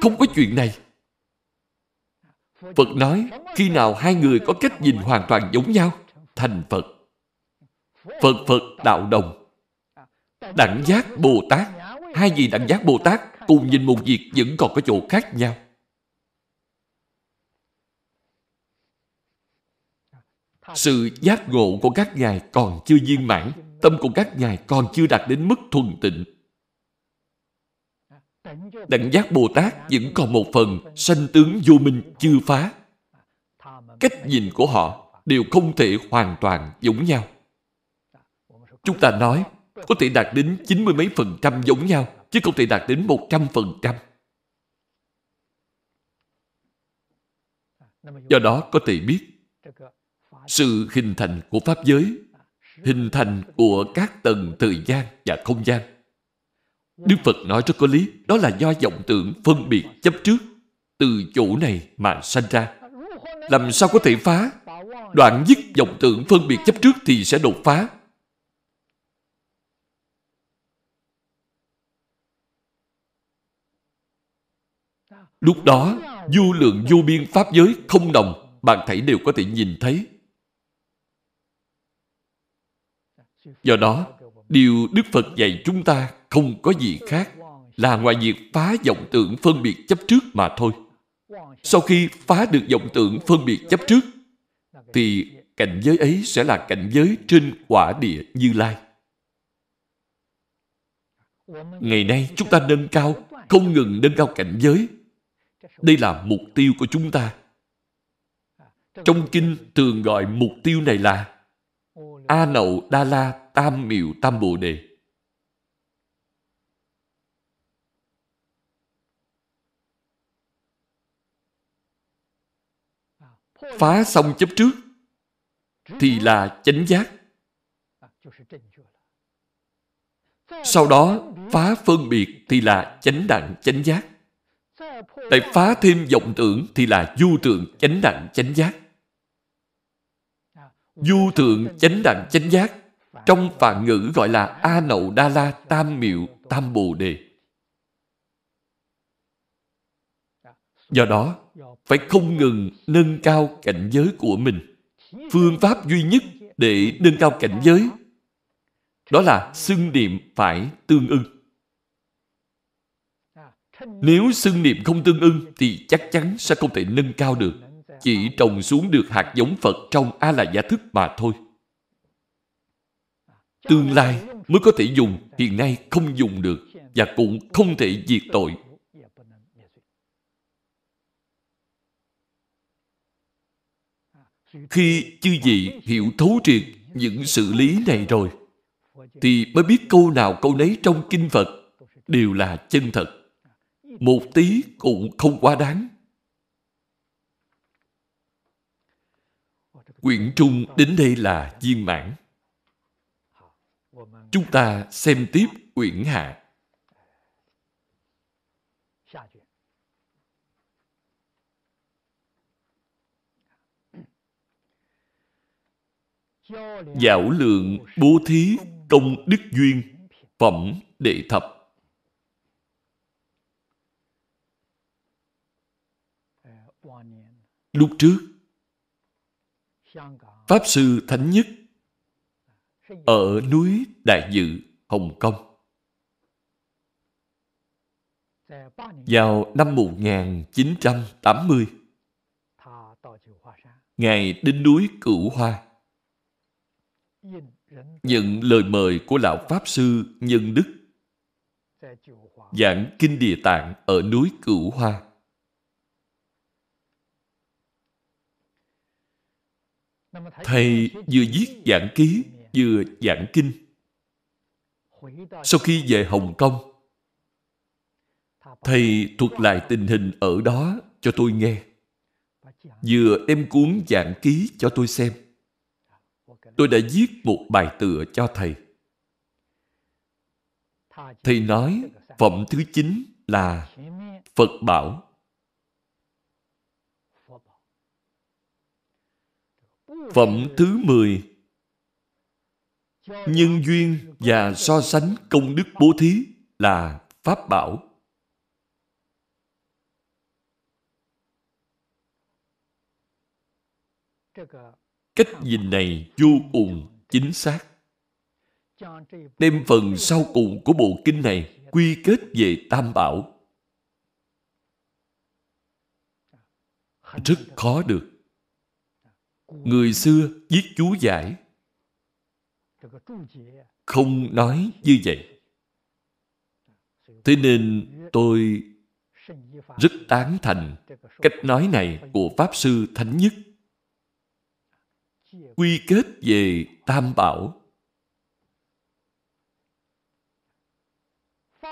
S2: Không có chuyện này. Phật nói, khi nào hai người có cách nhìn hoàn toàn giống nhau, thành Phật. Phật Phật đạo đồng. Đẳng giác Bồ Tát. Hai vị đẳng giác Bồ Tát cùng nhìn một việc vẫn còn có chỗ khác nhau. Sự giác ngộ của các ngài còn chưa viên mãn, tâm của các ngài còn chưa đạt đến mức thuần tịnh. Đẳng giác Bồ Tát vẫn còn một phần sanh tướng vô minh chưa phá. Cách nhìn của họ đều không thể hoàn toàn giống nhau. Chúng ta nói có thể đạt đến chín mươi mấy phần trăm giống nhau, chứ không thể đạt đến một trăm phần trăm. Do đó có thể biết sự hình thành của Pháp giới, hình thành của các tầng thời gian và không gian. Đức Phật nói rất có lý, đó là do vọng tưởng phân biệt chấp trước, từ chỗ này mà sanh ra. Làm sao có thể phá? Đoạn dứt vọng tưởng phân biệt chấp trước thì sẽ đột phá. Lúc đó, du lượng vô biên Pháp giới không đồng, bạn thảy đều có thể nhìn thấy. Do đó, điều Đức Phật dạy chúng ta không có gì khác là ngoài việc phá vọng tưởng phân biệt chấp trước mà thôi. Sau khi phá được vọng tưởng phân biệt chấp trước, thì cảnh giới ấy sẽ là cảnh giới trên quả địa Như Lai. Ngày nay chúng ta nâng cao, không ngừng nâng cao cảnh giới. Đây là mục tiêu của chúng ta. Trong kinh thường gọi mục tiêu này là A Nậu Đa La Tam Miệu Tam Bồ Đề. Phá xong chấp trước thì là chánh giác. Sau đó phá phân biệt thì là chánh đẳng, chánh giác tại phá thêm vọng tưởng thì là du tượng chánh đẳng chánh giác. Du tượng chánh đẳng chánh giác, trong phạn ngữ gọi là a nậu đa la tam miệu tam bồ đề. Do đó, phải không ngừng nâng cao cảnh giới của mình. Phương pháp duy nhất để nâng cao cảnh giới, đó là xưng niệm phải tương ưng nếu xưng niệm không tương ưng thì chắc chắn sẽ không thể nâng cao được. Chỉ trồng xuống được hạt giống phật trong a la gia thức mà thôi. Tương lai mới có thể dùng, hiện nay không dùng được và cũng không thể diệt tội. Khi chư vị hiểu thấu triệt những sự lý này rồi, thì mới biết câu nào câu nấy trong kinh Phật đều là chân thật. Một tí cũng không quá đáng. Quyển Trung đến đây là viên mãn. Chúng ta xem tiếp quyển Hạ. Giảo lượng bố thí công đức duyên phẩm đệ thập lúc trước, pháp sư thánh nhất ở núi đại dự, hồng kông, vào năm 1980 Ngài đến núi Cửu Hoa, nhận lời mời của lão Pháp Sư Nhân Đức, giảng Kinh Địa Tạng ở núi Cửu Hoa. Thầy vừa viết giảng ký, vừa giảng kinh. Sau khi về Hồng Kông, thầy thuật lại tình hình ở đó cho tôi nghe. Vừa đem cuốn giảng ký cho tôi xem tôi đã viết một bài tựa cho thầy. Thầy nói phẩm thứ chín là Phật bảo. Phẩm thứ mười Nhân duyên và so sánh công đức bố thí là Pháp bảo. Cách nhìn này vô cùng chính xác. Đem phần sau cùng của bộ kinh này quy kết về Tam Bảo. Rất khó được. Người xưa viết chú giải. Không nói như vậy. Thế nên tôi rất tán thành cách nói này của Pháp Sư Thánh Nhất. Quy kết về tam bảo.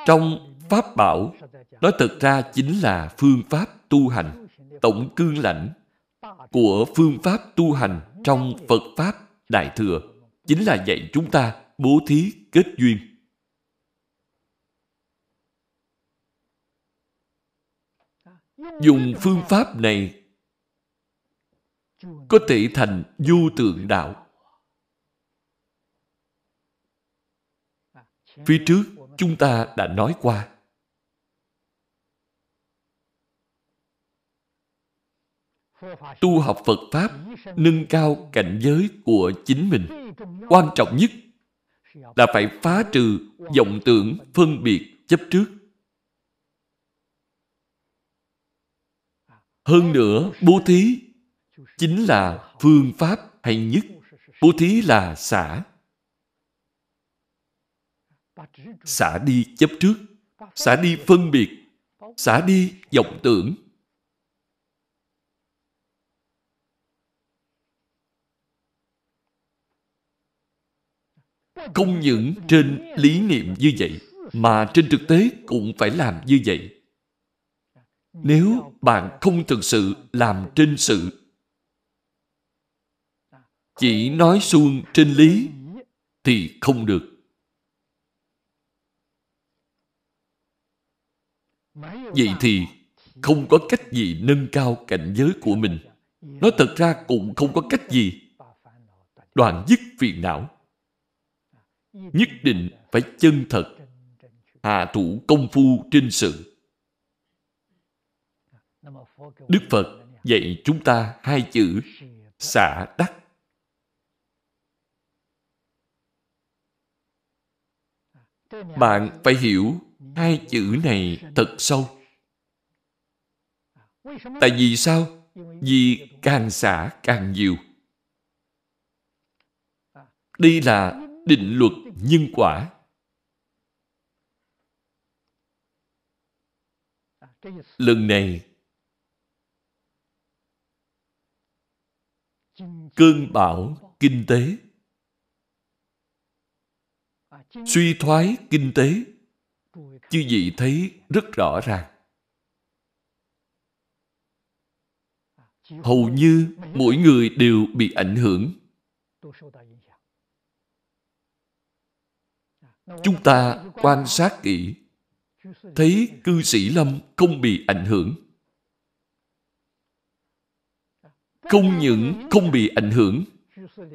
S2: Trong pháp bảo nói thật ra chính là phương pháp tu hành, tổng cương lãnh của phương pháp tu hành trong phật pháp đại thừa, chính là dạy chúng ta bố thí kết duyên dùng phương pháp này có thể thành du tượng đạo. Phía trước chúng ta đã nói qua. Tu học Phật Pháp nâng cao cảnh giới của chính mình. Quan trọng nhất là phải phá trừ vọng tưởng phân biệt chấp trước. Hơn nữa, bố thí chính là phương pháp hay nhất. Bố thí là xả. Xả đi chấp trước, xả đi phân biệt, xả đi vọng tưởng. Không những trên lý niệm như vậy, mà trên thực tế cũng phải làm như vậy. Nếu bạn không thực sự làm trên sự chỉ nói suông trên lý thì không được. Vậy thì không có cách gì nâng cao cảnh giới của mình. Nói thật ra cũng không có cách gì đoạn dứt phiền não. Nhất định phải chân thật, hạ thủ công phu trên sự. Đức Phật dạy chúng ta hai chữ xả đắc. Bạn phải hiểu hai chữ này thật sâu. Tại vì sao? Vì càng xả càng nhiều. Đây là định luật nhân quả. Lần này, cơn bão kinh tế, suy thoái kinh tế, chư vị thấy rất rõ ràng hầu như mỗi người đều bị ảnh hưởng chúng ta quan sát kỹ. Thấy cư sĩ lâm không bị ảnh hưởng. Không những không bị ảnh hưởng,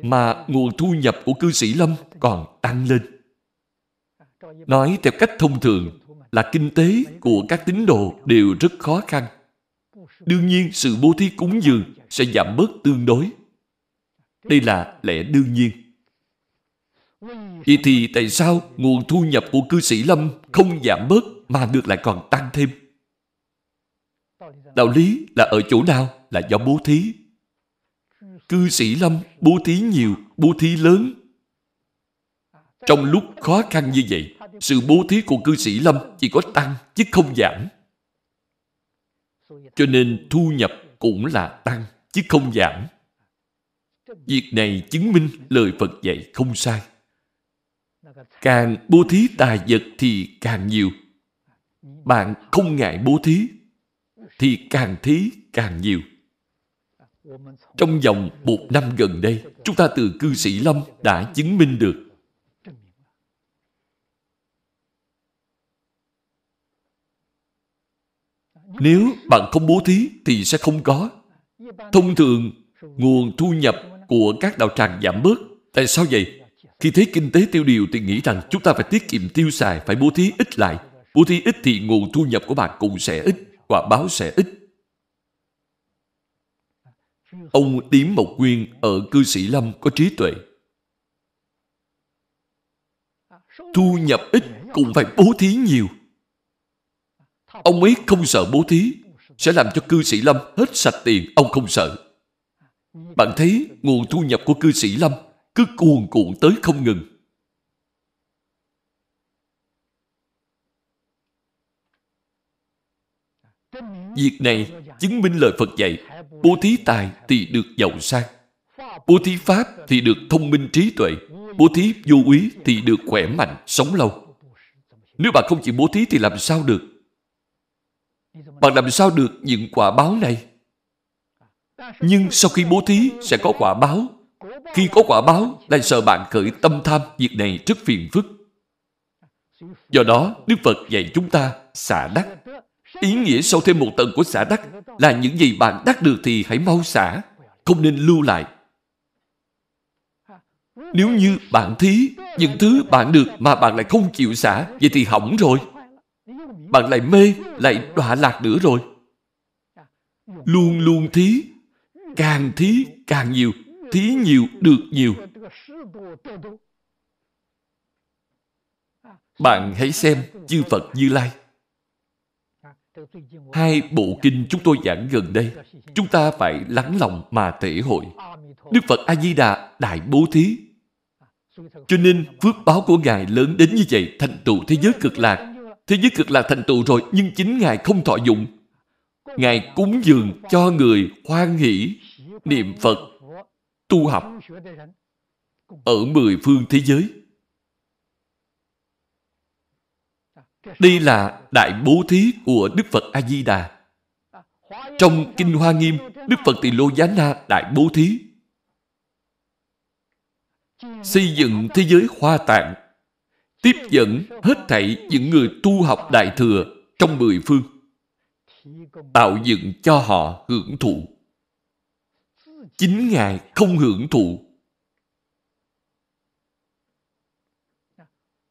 S2: mà nguồn thu nhập của cư sĩ lâm còn tăng lên. Nói theo cách thông thường là kinh tế của các tín đồ đều rất khó khăn. Đương nhiên, sự bố thí cúng dường sẽ giảm bớt tương đối. Đây là lẽ đương nhiên vậy thì tại sao nguồn thu nhập của cư sĩ lâm không giảm bớt mà ngược lại còn tăng thêm? Đạo lý là ở chỗ nào là do bố thí. Cư sĩ lâm bố thí nhiều, bố thí lớn. Trong lúc khó khăn như vậy, sự bố thí của cư sĩ lâm chỉ có tăng chứ không giảm. Cho nên thu nhập cũng là tăng chứ không giảm. Việc này chứng minh lời phật dạy không sai càng bố thí tài vật thì càng nhiều. Bạn không ngại bố thí thì càng thí càng nhiều. Trong vòng một năm gần đây, chúng ta từ cư sĩ lâm đã chứng minh được. Nếu bạn không bố thí thì sẽ không có. Thông thường, nguồn thu nhập của các đạo tràng giảm bớt. Tại sao vậy? Khi thấy kinh tế tiêu điều thì nghĩ rằng chúng ta phải tiết kiệm tiêu xài phải bố thí ít lại. Bố thí ít thì nguồn thu nhập của bạn cũng sẽ ít quả báo sẽ ít. Ông Tiếm Mộc Nguyên ở cư sĩ Lâm có trí tuệ. Thu nhập ít cũng phải bố thí nhiều. Ông ấy không sợ bố thí, sẽ làm cho cư sĩ Lâm hết sạch tiền, ông không sợ. Bạn thấy nguồn thu nhập của cư sĩ Lâm cứ cuồn cuộn tới không ngừng. Việc này chứng minh lời Phật dạy, bố thí tài thì được giàu sang, bố thí pháp thì được thông minh trí tuệ, bố thí vô úy thì được khỏe mạnh, sống lâu nếu bạn không chịu bố thí thì làm sao được bạn làm sao được những quả báo này? Nhưng sau khi bố thí sẽ có quả báo. Khi có quả báo, lại sợ bạn khởi tâm tham, việc này rất phiền phức. Do đó, Đức Phật dạy chúng ta xả đắc. Ý nghĩa sâu thêm một tầng của xả đắc là những gì bạn đắc được thì hãy mau xả, không nên lưu lại. Nếu như bạn thí, những thứ bạn được mà bạn lại không chịu xả, vậy thì hỏng rồi bạn lại mê, lại đọa lạc nữa rồi. Luôn luôn thí, càng thí càng nhiều, thí nhiều được nhiều. Bạn hãy xem chư Phật Như Lai. Hai bộ kinh chúng tôi giảng gần đây, chúng ta phải lắng lòng mà thể hội. Đức Phật A-di-đà đại bố thí. Cho nên phước báo của Ngài lớn đến như vậy thành tựu thế giới cực lạc Thế giới cực lạc thành tựu rồi nhưng chính Ngài không thọ dụng. Ngài cúng dường cho người hoan hỷ, niệm Phật, tu học ở mười phương thế giới. Đây là đại bố thí của Đức Phật A-di-đà. Trong Kinh Hoa Nghiêm, Đức Phật Tỳ Lô Giá Na đại bố thí. xây dựng thế giới hoa tạng, tiếp dẫn hết thảy những người tu học Đại Thừa trong mười phương, tạo dựng cho họ hưởng thụ. Chính Ngài không hưởng thụ.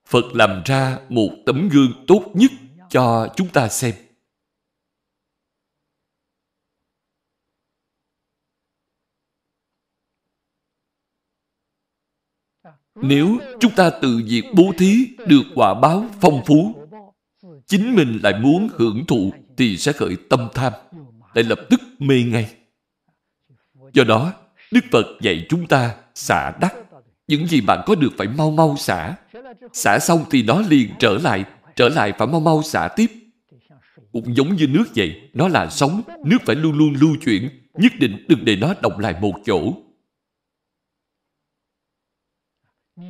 S2: Phật làm ra một tấm gương tốt nhất cho chúng ta xem. Nếu chúng ta tự việc bố thí được quả báo phong phú, chính mình lại muốn hưởng thụ thì sẽ khởi tâm tham, lại lập tức mê ngay. Do đó, Đức Phật dạy chúng ta xả đắc. Những gì bạn có được phải mau mau xả. Xả xong thì nó liền trở lại, trở lại phải mau mau xả tiếp. Cũng giống như nước vậy, nó là sống, nước phải luôn luôn lưu chuyển, nhất định đừng để nó động lại một chỗ.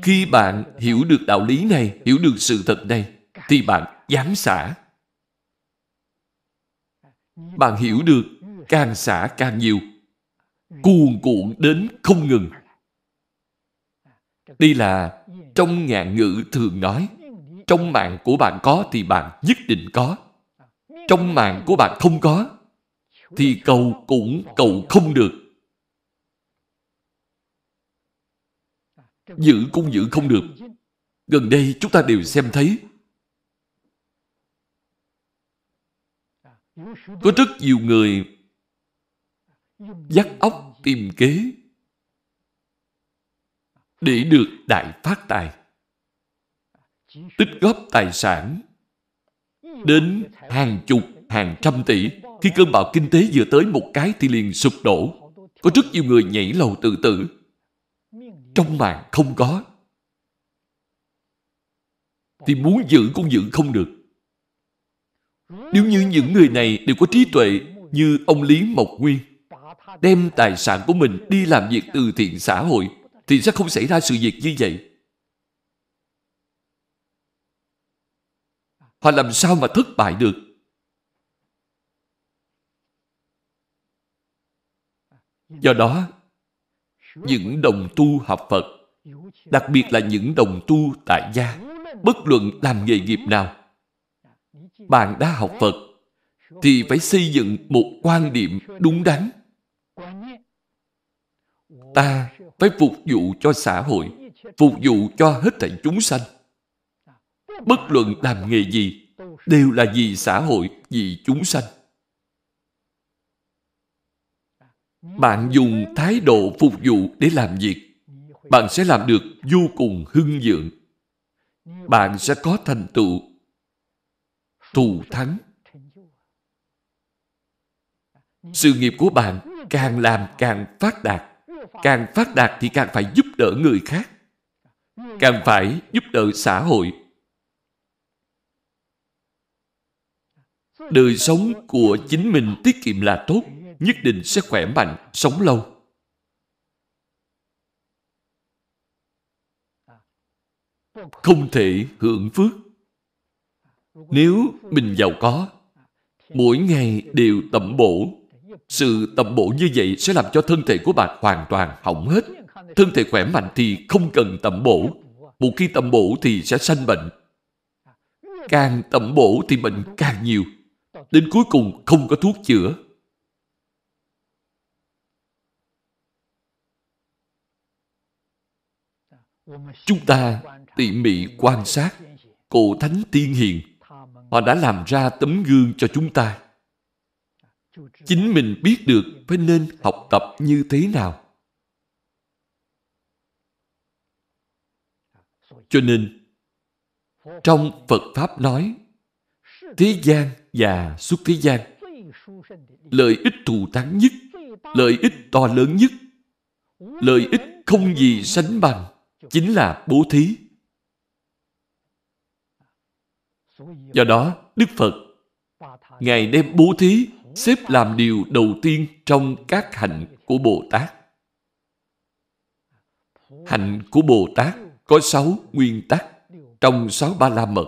S2: Khi bạn hiểu được đạo lý này, hiểu được sự thật này, thì bạn dám xả. Bạn hiểu được, càng xả càng nhiều, cuồn cuộn đến không ngừng. Đây là trong ngạn ngữ thường nói, trong mạng của bạn có thì bạn nhất định có. Trong mạng của bạn không có, thì cầu cũng cầu không được. Giữ cũng giữ không được. Gần đây chúng ta đều xem thấy có rất nhiều người dắt óc tìm kế để được đại phát tài, tích góp tài sản đến hàng chục, hàng trăm tỷ. Khi cơn bão kinh tế vừa tới một cái thì liền sụp đổ. Có rất nhiều người nhảy lầu tự tử. Trong mạng không có. Thì muốn giữ cũng giữ không được. Nếu như những người này đều có trí tuệ như ông Lý Mộc Nguyên đem tài sản của mình đi làm việc từ thiện xã hội thì sẽ không xảy ra sự việc như vậy. Họ làm sao mà thất bại được? Do đó, những đồng tu học Phật, đặc biệt là những đồng tu tại gia, bất luận làm nghề nghiệp nào, bạn đã học Phật, thì phải xây dựng một quan điểm đúng đắn ta phải phục vụ cho xã hội, phục vụ cho hết thảy chúng sanh. Bất luận làm nghề gì, đều là vì xã hội, vì chúng sanh. Bạn dùng thái độ phục vụ để làm việc, bạn sẽ làm được vô cùng hưng vượng. Bạn sẽ có thành tựu, thù thắng. Sự nghiệp của bạn càng làm càng phát đạt Càng phát đạt thì càng phải giúp đỡ người khác. Càng phải giúp đỡ xã hội. Đời sống của chính mình tiết kiệm là tốt, nhất định sẽ khỏe mạnh, sống lâu. Không thể hưởng phước. Nếu mình giàu có, mỗi ngày đều tẩm bổ sự tầm bổ như vậy sẽ làm cho thân thể của bạn hoàn toàn hỏng hết. Thân thể khỏe mạnh thì không cần tầm bổ. Một khi tầm bổ thì sẽ sanh bệnh. Càng tầm bổ thì bệnh càng nhiều. Đến cuối cùng không có thuốc chữa. Chúng ta tỉ mỉ quan sát cổ thánh tiên hiền. Họ đã làm ra tấm gương cho chúng ta chính mình biết được phải nên học tập như thế nào. Cho nên, trong phật pháp nói, thế gian và xuất thế gian, lợi ích thù thắng nhất, lợi ích to lớn nhất, lợi ích không gì sánh bằng chính là bố thí. Do đó, đức phật ngài đem bố thí xếp làm điều đầu tiên trong các hạnh của Bồ Tát. Hạnh của Bồ Tát có sáu nguyên tắc trong sáu ba la mật,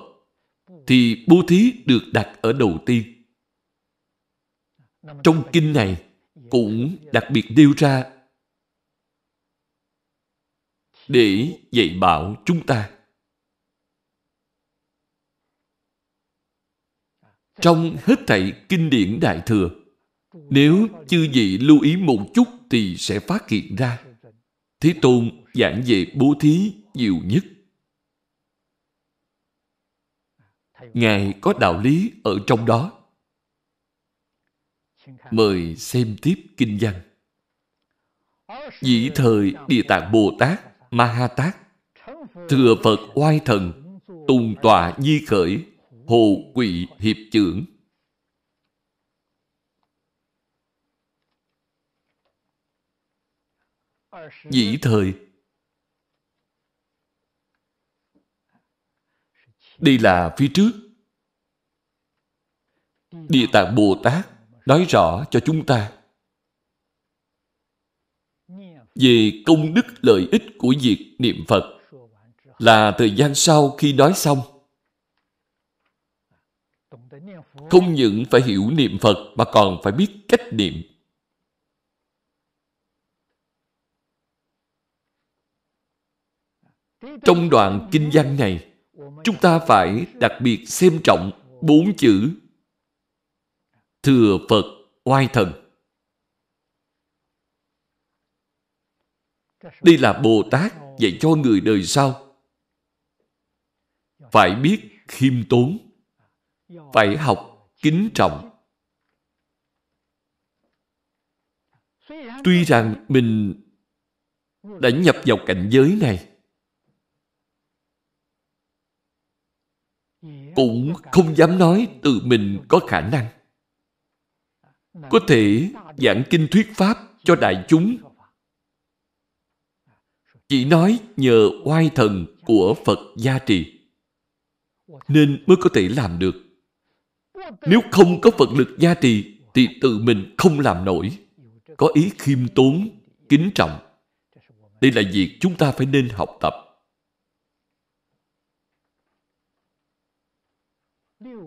S2: thì bố thí được đặt ở đầu tiên. Trong kinh này cũng đặc biệt nêu ra để dạy bảo chúng ta. Trong hết thảy kinh điển Đại Thừa, nếu chư vị lưu ý một chút thì sẽ phát hiện ra Thế Tôn giảng về bố thí nhiều nhất. Ngài có đạo lý ở trong đó. Mời xem tiếp kinh văn. Dĩ thời Địa Tạng Bồ Tát, Ma Ha Tát, Thừa Phật oai thần, Tùng tọa di khởi, Hồ quỷ hiệp trưởng. Dĩ thời Đây là phía trước. Địa Tạng Bồ Tát nói rõ cho chúng ta về công đức lợi ích của việc niệm Phật là thời gian sau khi nói xong. Không những phải hiểu niệm Phật mà còn phải biết cách niệm. Trong đoạn kinh văn này, chúng ta phải đặc biệt xem trọng bốn chữ Thừa Phật oai thần. Đây là Bồ Tát dạy cho người đời sau. Phải biết khiêm tốn, phải học kính trọng. Tuy rằng mình đã nhập vào cảnh giới này, cũng không dám nói tự mình có khả năng. Có thể giảng kinh thuyết pháp cho đại chúng. Chỉ nói nhờ oai thần của phật gia trì nên mới có thể làm được nếu không có phật lực gia trì, thì tự mình không làm nổi. Có ý khiêm tốn, kính trọng. Đây là việc chúng ta phải nên học tập.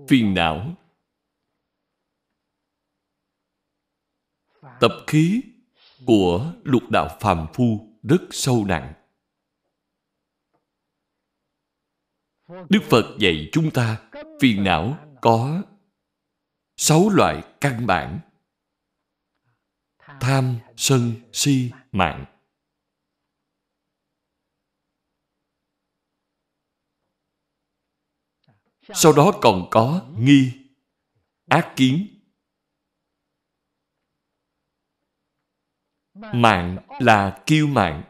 S2: Phiền não. Tập khí của lục đạo phàm phu rất sâu nặng. Đức phật dạy chúng ta, phiền não có sáu loại căn bản. Tham sân si mạng. Sau đó còn có nghi ác kiến. Mạng là kiêu mạng.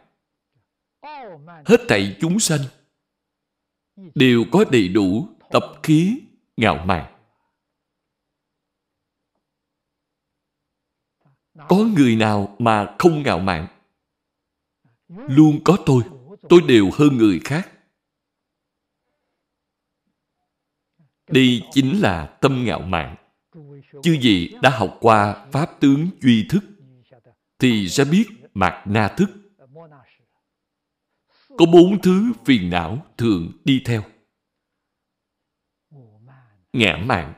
S2: Hết thảy chúng sanh đều có đầy đủ tập khí ngạo mạn có người nào mà không ngạo mạn? Luôn có tôi. Tôi đều hơn người khác. Đây chính là tâm ngạo mạn. Chư vị đã học qua pháp tướng duy thức, thì sẽ biết mạt na thức. Có bốn thứ phiền não thường đi theo. Ngã mạn.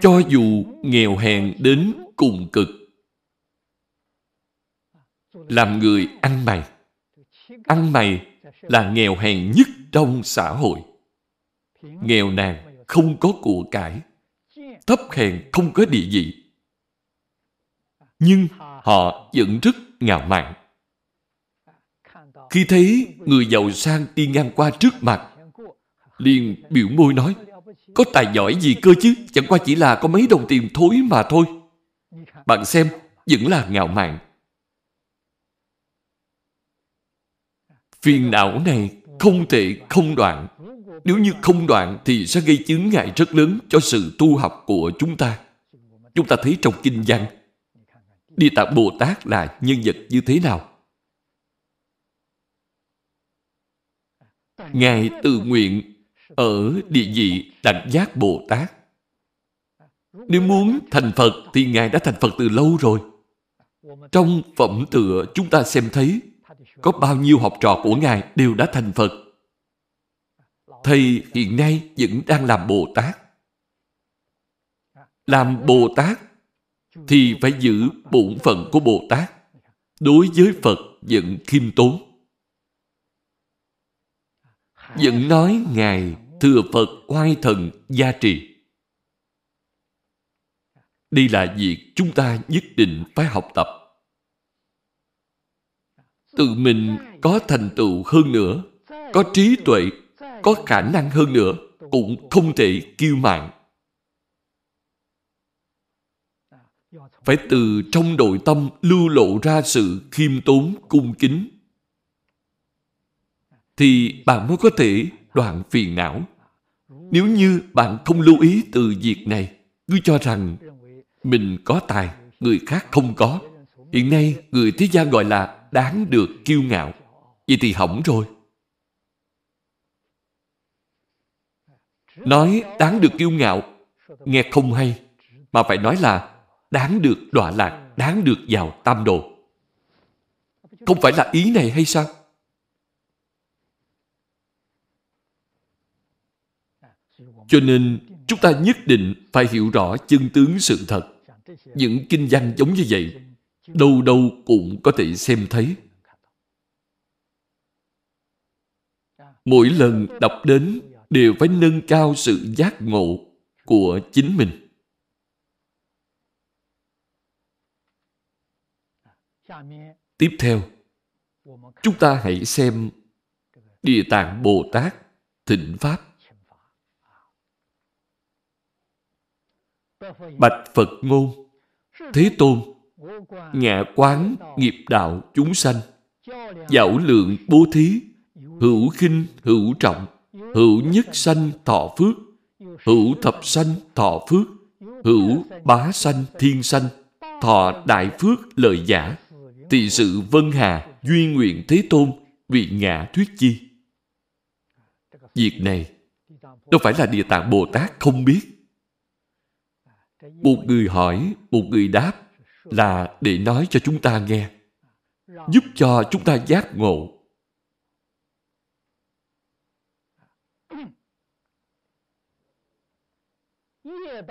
S2: Cho dù nghèo hèn đến cùng cực, làm người ăn mày. Ăn mày là nghèo hèn nhất trong xã hội. Nghèo nàn không có của cải, thấp hèn không có địa vị. Nhưng họ vẫn rất ngạo mạn. Khi thấy người giàu sang đi ngang qua trước mặt, liền biểu môi nói có tài giỏi gì cơ chứ chẳng qua chỉ là có mấy đồng tiền thối mà thôi bạn xem vẫn là ngạo mạn phiền não này không thể không đoạn nếu như không đoạn thì sẽ gây chướng ngại rất lớn cho sự tu học của chúng ta. Chúng ta thấy trong kinh văn, Địa Tạng Bồ Tát là nhân vật như thế nào? Ngài tự nguyện ở địa vị đẳng giác Bồ Tát. Nếu muốn thành Phật thì Ngài đã thành Phật từ lâu rồi. Trong phẩm tựa chúng ta xem thấy, có bao nhiêu học trò của Ngài đều đã thành Phật thầy hiện nay vẫn đang làm Bồ Tát. Làm Bồ Tát thì phải giữ bổn phận của Bồ Tát. Đối với Phật vẫn khiêm tốn. Vẫn nói Ngài thừa Phật oai thần gia trì. Đây là việc chúng ta nhất định phải học tập. Tự mình có thành tựu hơn nữa, có trí tuệ, có khả năng hơn nữa, cũng không thể kiêu mạn. Phải từ trong nội tâm lưu lộ ra sự khiêm tốn, cung kính. Thì bạn mới có thể đoạn phiền não. Nếu như bạn không lưu ý từ việc này, cứ cho rằng mình có tài, người khác không có. Hiện nay, người thế gian gọi là đáng được kiêu ngạo. Vậy thì hỏng rồi. Nói đáng được kiêu ngạo, nghe không hay, mà phải nói là đáng được đọa lạc, đáng được vào tam đồ. Không phải là ý này hay sao? Cho nên, chúng ta nhất định phải hiểu rõ chân tướng sự thật. Những kinh văn giống như vậy, đâu đâu cũng có thể xem thấy. Mỗi lần đọc đến đều phải nâng cao sự giác ngộ của chính mình. Tiếp theo, chúng ta hãy xem Địa Tạng Bồ Tát Thịnh Pháp. Bạch Phật ngôn, Thế Tôn Ngạ quán nghiệp đạo chúng sanh Dảo lượng bố thí, Hữu khinh, hữu trọng, Hữu nhất sanh thọ phước, Hữu thập sanh thọ phước, Hữu bá sanh thiên sanh, Thọ đại phước lợi giả Tỳ sự vân hà Duy nguyện Thế Tôn, Vị ngạ thuyết chi. Việc này Đâu phải là Địa Tạng Bồ Tát không biết một người hỏi, một người đáp là để nói cho chúng ta nghe, giúp cho chúng ta giác ngộ.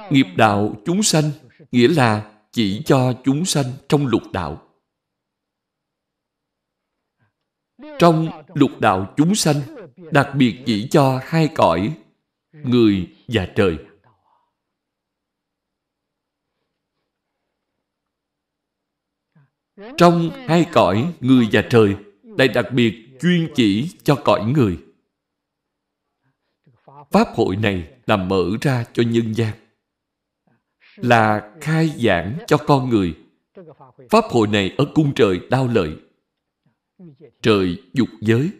S2: Nghiệp đạo chúng sanh nghĩa là chỉ cho chúng sanh trong lục đạo. Trong lục đạo chúng sanh đặc biệt chỉ cho hai cõi người và trời. Trong hai cõi người và trời lại đặc biệt chuyên chỉ cho cõi người. Pháp hội này là mở ra cho nhân gian. Là khai giảng cho con người. Pháp hội này ở cung trời đau lợi. Trời dục giới.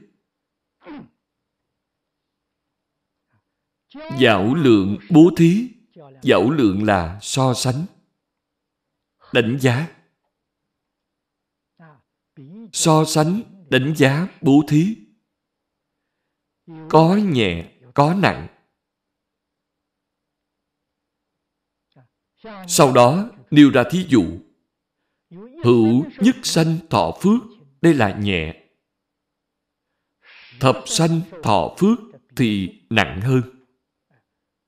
S2: Dạo lượng bố thí. Dạo lượng là so sánh. Đánh giá so sánh, đánh giá, bố thí. Có nhẹ, có nặng. Sau đó, nêu ra thí dụ. Hữu nhất sanh thọ phước, đây là nhẹ. Thập sanh thọ phước thì nặng hơn.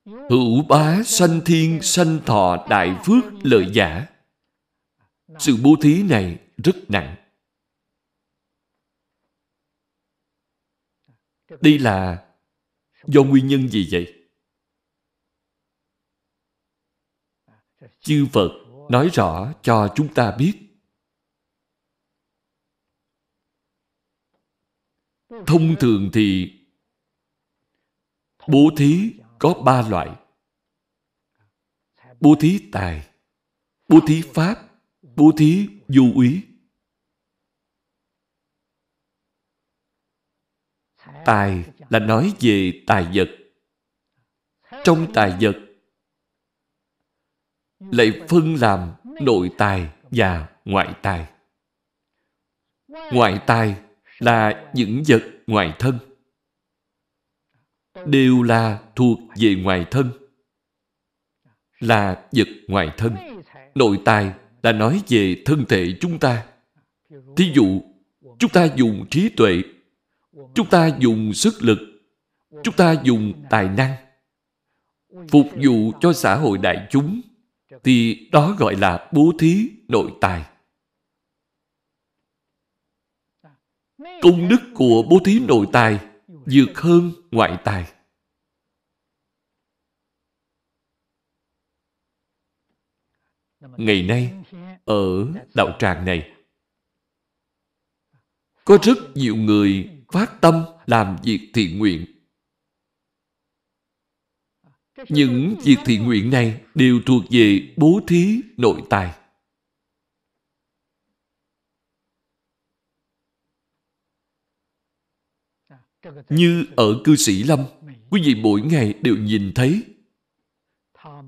S2: Hữu bá sanh thiên sanh thọ đại phước lợi giả. Sự bố thí này rất nặng. Đây là do nguyên nhân gì vậy? Chư Phật nói rõ cho chúng ta biết. Thông thường thì bố thí có ba loại. Bố thí tài, bố thí pháp, bố thí du úy. Tài là nói về tài vật. Trong tài vật lại phân làm nội tài và ngoại tài. Ngoại tài là những vật ngoài thân. Đều là thuộc về ngoài thân. Là vật ngoài thân. Nội tài là nói về thân thể chúng ta. Thí dụ, chúng ta dùng trí tuệ Chúng ta dùng sức lực, chúng ta dùng tài năng, phục vụ cho xã hội đại chúng. thì đó gọi là bố thí nội tài. Công đức của bố thí nội tài vượt hơn ngoại tài. Ngày nay, ở đạo tràng này, có rất nhiều người phát tâm làm việc thiện nguyện. Những việc thiện nguyện này đều thuộc về bố thí nội tài. Như ở cư sĩ Lâm, quý vị mỗi ngày đều nhìn thấy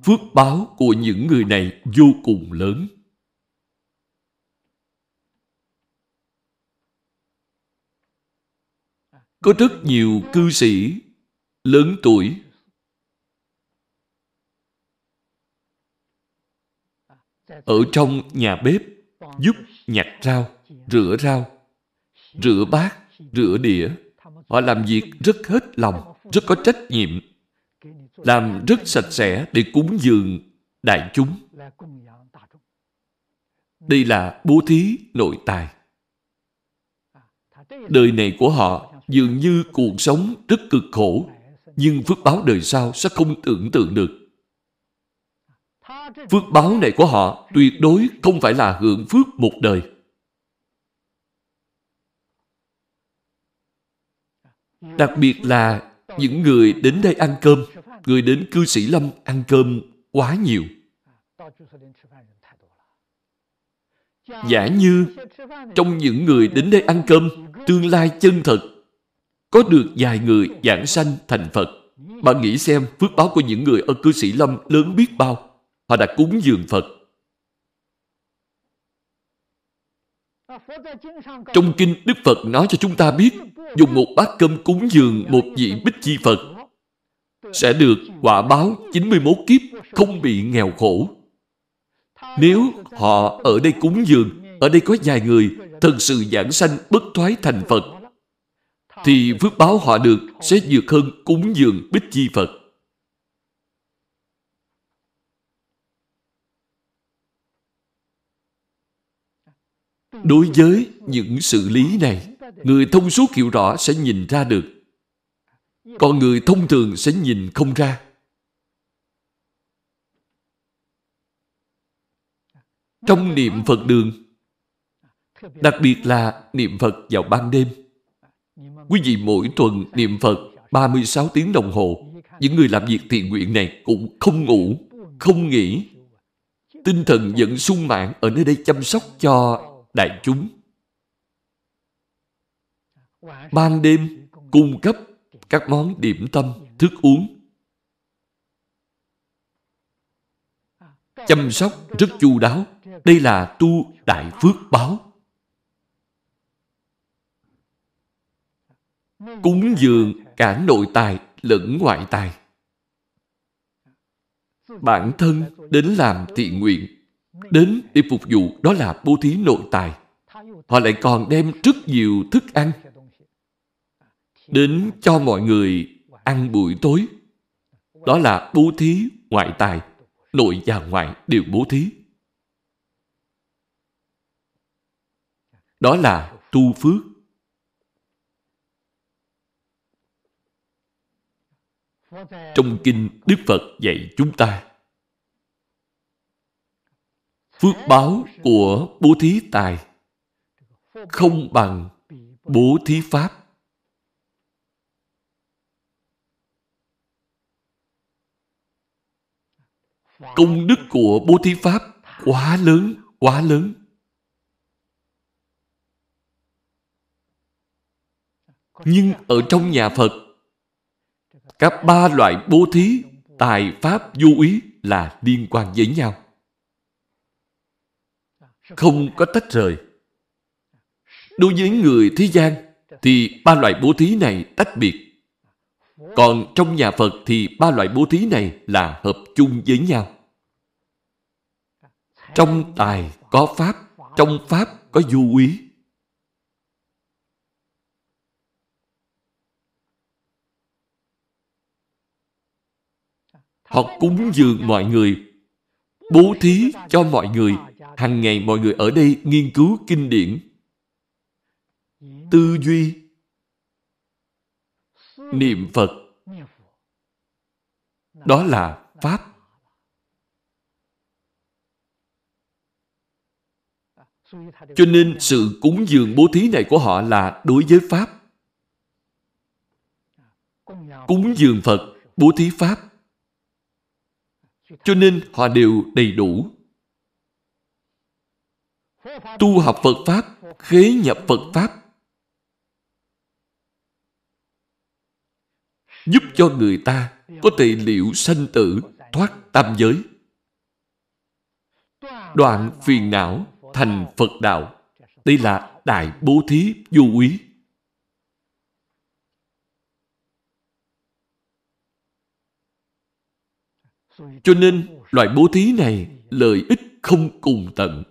S2: phước báo của những người này vô cùng lớn. Có rất nhiều cư sĩ lớn tuổi ở trong nhà bếp giúp nhặt rau, rửa rau, rửa bát, rửa đĩa. Họ làm việc rất hết lòng, rất có trách nhiệm, làm rất sạch sẽ để cúng dường đại chúng. Đây là bố thí nội tài. Đời này của họ dường như cuộc sống rất cực khổ, nhưng phước báo đời sau sẽ không tưởng tượng được. Phước báo này của họ tuyệt đối không phải là hưởng phước một đời. Đặc biệt là những người đến đây ăn cơm, người đến cư sĩ Lâm ăn cơm quá nhiều. Giả như trong những người đến đây ăn cơm, tương lai chân thật, có được vài người giảng sanh thành Phật. Bạn nghĩ xem phước báo của những người ở cư sĩ Lâm lớn biết bao. Họ đã cúng dường Phật. Trong kinh Đức Phật nói cho chúng ta biết dùng một bát cơm cúng dường một vị bích chi Phật sẽ được quả báo 91 kiếp không bị nghèo khổ. Nếu họ ở đây cúng dường, ở đây có vài người thật sự giảng sanh bất thoái thành Phật, thì phước báo họ được sẽ vượt hơn cúng dường Bích Chi Phật. Đối với những sự lý này, người thông suốt hiểu rõ sẽ nhìn ra được. Còn người thông thường sẽ nhìn không ra. Trong niệm Phật đường, đặc biệt là niệm Phật vào ban đêm, quý vị mỗi tuần niệm Phật 36 tiếng đồng hồ, những người làm việc thiện nguyện này cũng không ngủ, không nghỉ. Tinh thần vẫn sung mãn ở nơi đây chăm sóc cho đại chúng. Ban đêm cung cấp các món điểm tâm, thức uống. Chăm sóc rất chu đáo. Đây là tu đại phước báo. Cúng dường cả nội tài lẫn ngoại tài. Bản thân đến làm thiện nguyện đến để phục vụ đó là bố thí nội tài. Họ lại còn đem rất nhiều thức ăn đến cho mọi người ăn buổi tối. Đó là bố thí ngoại tài, nội và ngoại đều bố thí. Đó là tu phước. Trong kinh Đức Phật dạy chúng ta, phước báo của bố thí tài không bằng bố thí pháp. Công đức của bố thí pháp quá lớn quá lớn. Nhưng ở trong nhà phật các ba loại bố thí tài pháp vô ý là liên quan với nhau không có tách rời. Đối với người thế gian thì ba loại bố thí này tách biệt. Còn trong nhà Phật thì ba loại bố thí này là hợp chung với nhau. Trong tài có Pháp, trong Pháp có du ý Họ cúng dường mọi người bố thí cho mọi người. Hàng ngày mọi người ở đây nghiên cứu kinh điển, tư duy, niệm Phật. Đó là Pháp. Cho nên sự cúng dường bố thí này của họ là đối với Pháp. Cúng dường Phật, bố thí Pháp. Cho nên họ đều đầy đủ. Tu học Phật Pháp, khế nhập Phật Pháp. Giúp cho người ta có thể liệu sanh tử, thoát tam giới. Đoạn phiền não thành Phật đạo. Đây là đại bố thí vô úy. Cho nên, loại bố thí này lợi ích không cùng tận.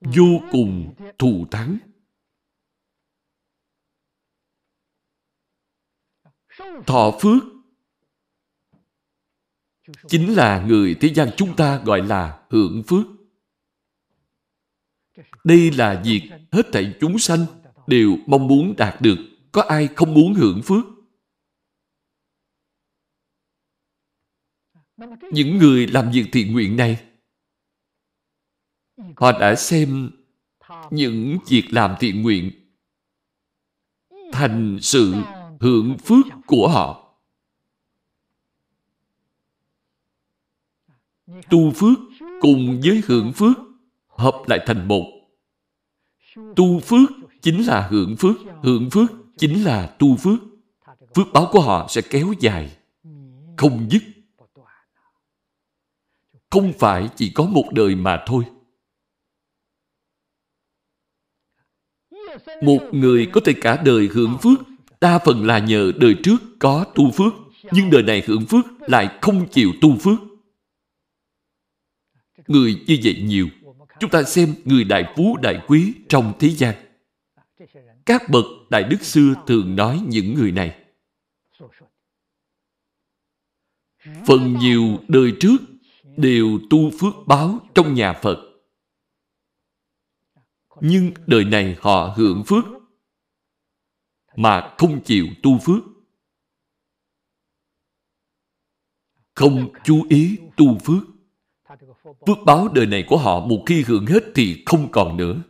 S2: Vô cùng thù thắng. Thọ phước chính là người thế gian chúng ta gọi là hưởng phước. Đây là việc hết thảy chúng sanh đều mong muốn đạt được. Có ai không muốn hưởng phước? Những người làm việc thiện nguyện này, họ đã xem những việc làm thiện nguyện thành sự hưởng phước của họ. Tu phước cùng với hưởng phước hợp lại thành một. Tu phước chính là hưởng phước, hưởng phước chính là tu phước. Phước báo của họ sẽ kéo dài, không dứt. Không phải chỉ có một đời mà thôi. Một người có thể cả đời hưởng phước, đa phần là nhờ đời trước có tu phước, nhưng đời này hưởng phước lại không chịu tu phước. Người như vậy nhiều. Chúng ta xem người đại phú đại quý trong thế gian. Các bậc đại đức xưa thường nói những người này. Phần nhiều đời trước đều tu phước báo trong nhà Phật. Nhưng đời này họ hưởng phước mà không chịu tu phước. Không chú ý tu phước. Phước báo đời này của họ một khi hưởng hết thì không còn nữa.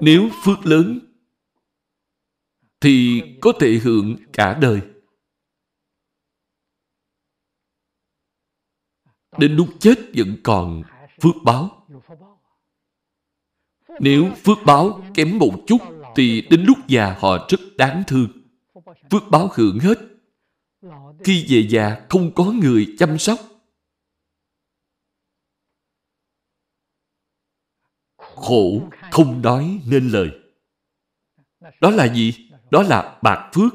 S2: Nếu phước lớn thì có thể hưởng cả đời. Đến lúc chết vẫn còn phước báo. Nếu phước báo kém một chút thì đến lúc già họ rất đáng thương. Phước báo hưởng hết khi về già không có người chăm sóc. Khổ không nói nên lời. Đó là gì? Đó là bạc phước.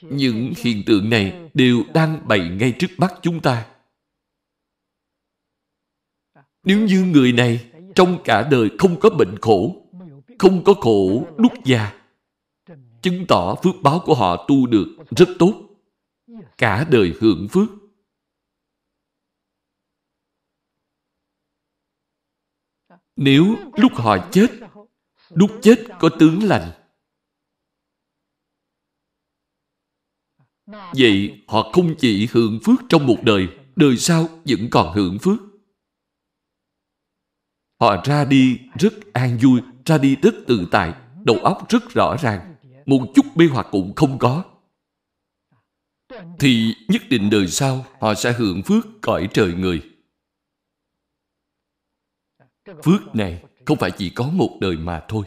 S2: Những hiện tượng này đều đang bày ngay trước mắt chúng ta. Nếu như người này trong cả đời không có bệnh khổ, không có khổ đúc già, chứng tỏ phước báo của họ tu được rất tốt. Cả đời hưởng phước. Nếu lúc họ chết, lúc chết có tướng lành, Vậy họ không chỉ hưởng phước trong một đời, đời sau vẫn còn hưởng phước. Họ ra đi rất an vui, ra đi rất tự tại, đầu óc rất rõ ràng, một chút mê hoặc cũng không có. Thì nhất định đời sau họ sẽ hưởng phước cõi trời người. Phước này không phải chỉ có một đời mà thôi.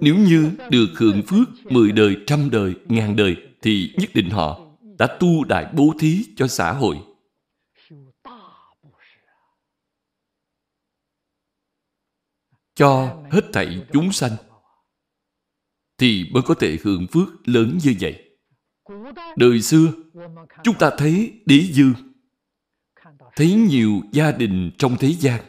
S2: Nếu như được hưởng phước mười đời, trăm đời, ngàn đời thì nhất định họ đã tu đại bố thí cho xã hội. Cho hết thảy chúng sanh thì mới có thể hưởng phước lớn như vậy. Đời xưa, chúng ta thấy đế dương, thấy nhiều gia đình trong thế gian.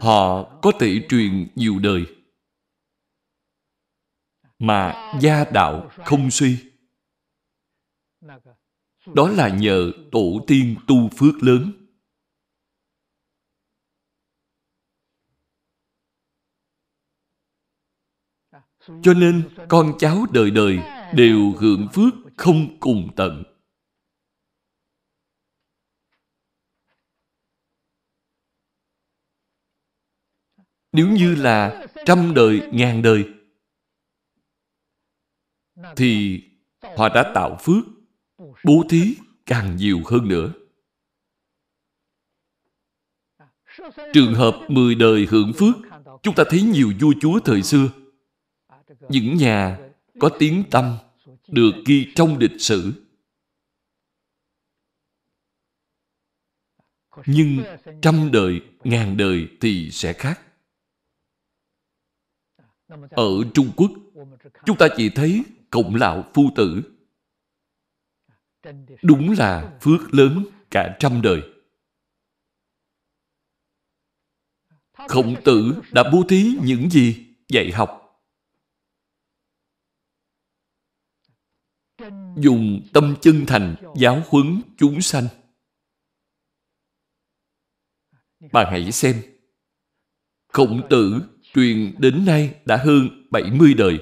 S2: Họ có thể truyền nhiều đời, mà gia đạo không suy. Đó là nhờ tổ tiên tu phước lớn. Cho nên con cháu đời đời đều hưởng phước không cùng tận. Nếu như là trăm đời, ngàn đời, thì họ đã tạo phước, bố thí càng nhiều hơn nữa. Trường hợp mười đời hưởng phước, chúng ta thấy nhiều vua chúa thời xưa. Những nhà có tiếng tâm được ghi trong lịch sử. Nhưng trăm đời, ngàn đời thì sẽ khác ở trung quốc chúng ta chỉ thấy cộng lão phu tử. Đúng là phước lớn cả trăm đời. Khổng tử đã bố thí những gì dạy học? Dùng tâm chân thành giáo huấn chúng sanh. Bạn hãy xem. Khổng tử truyền đến nay đã hơn 70 đời.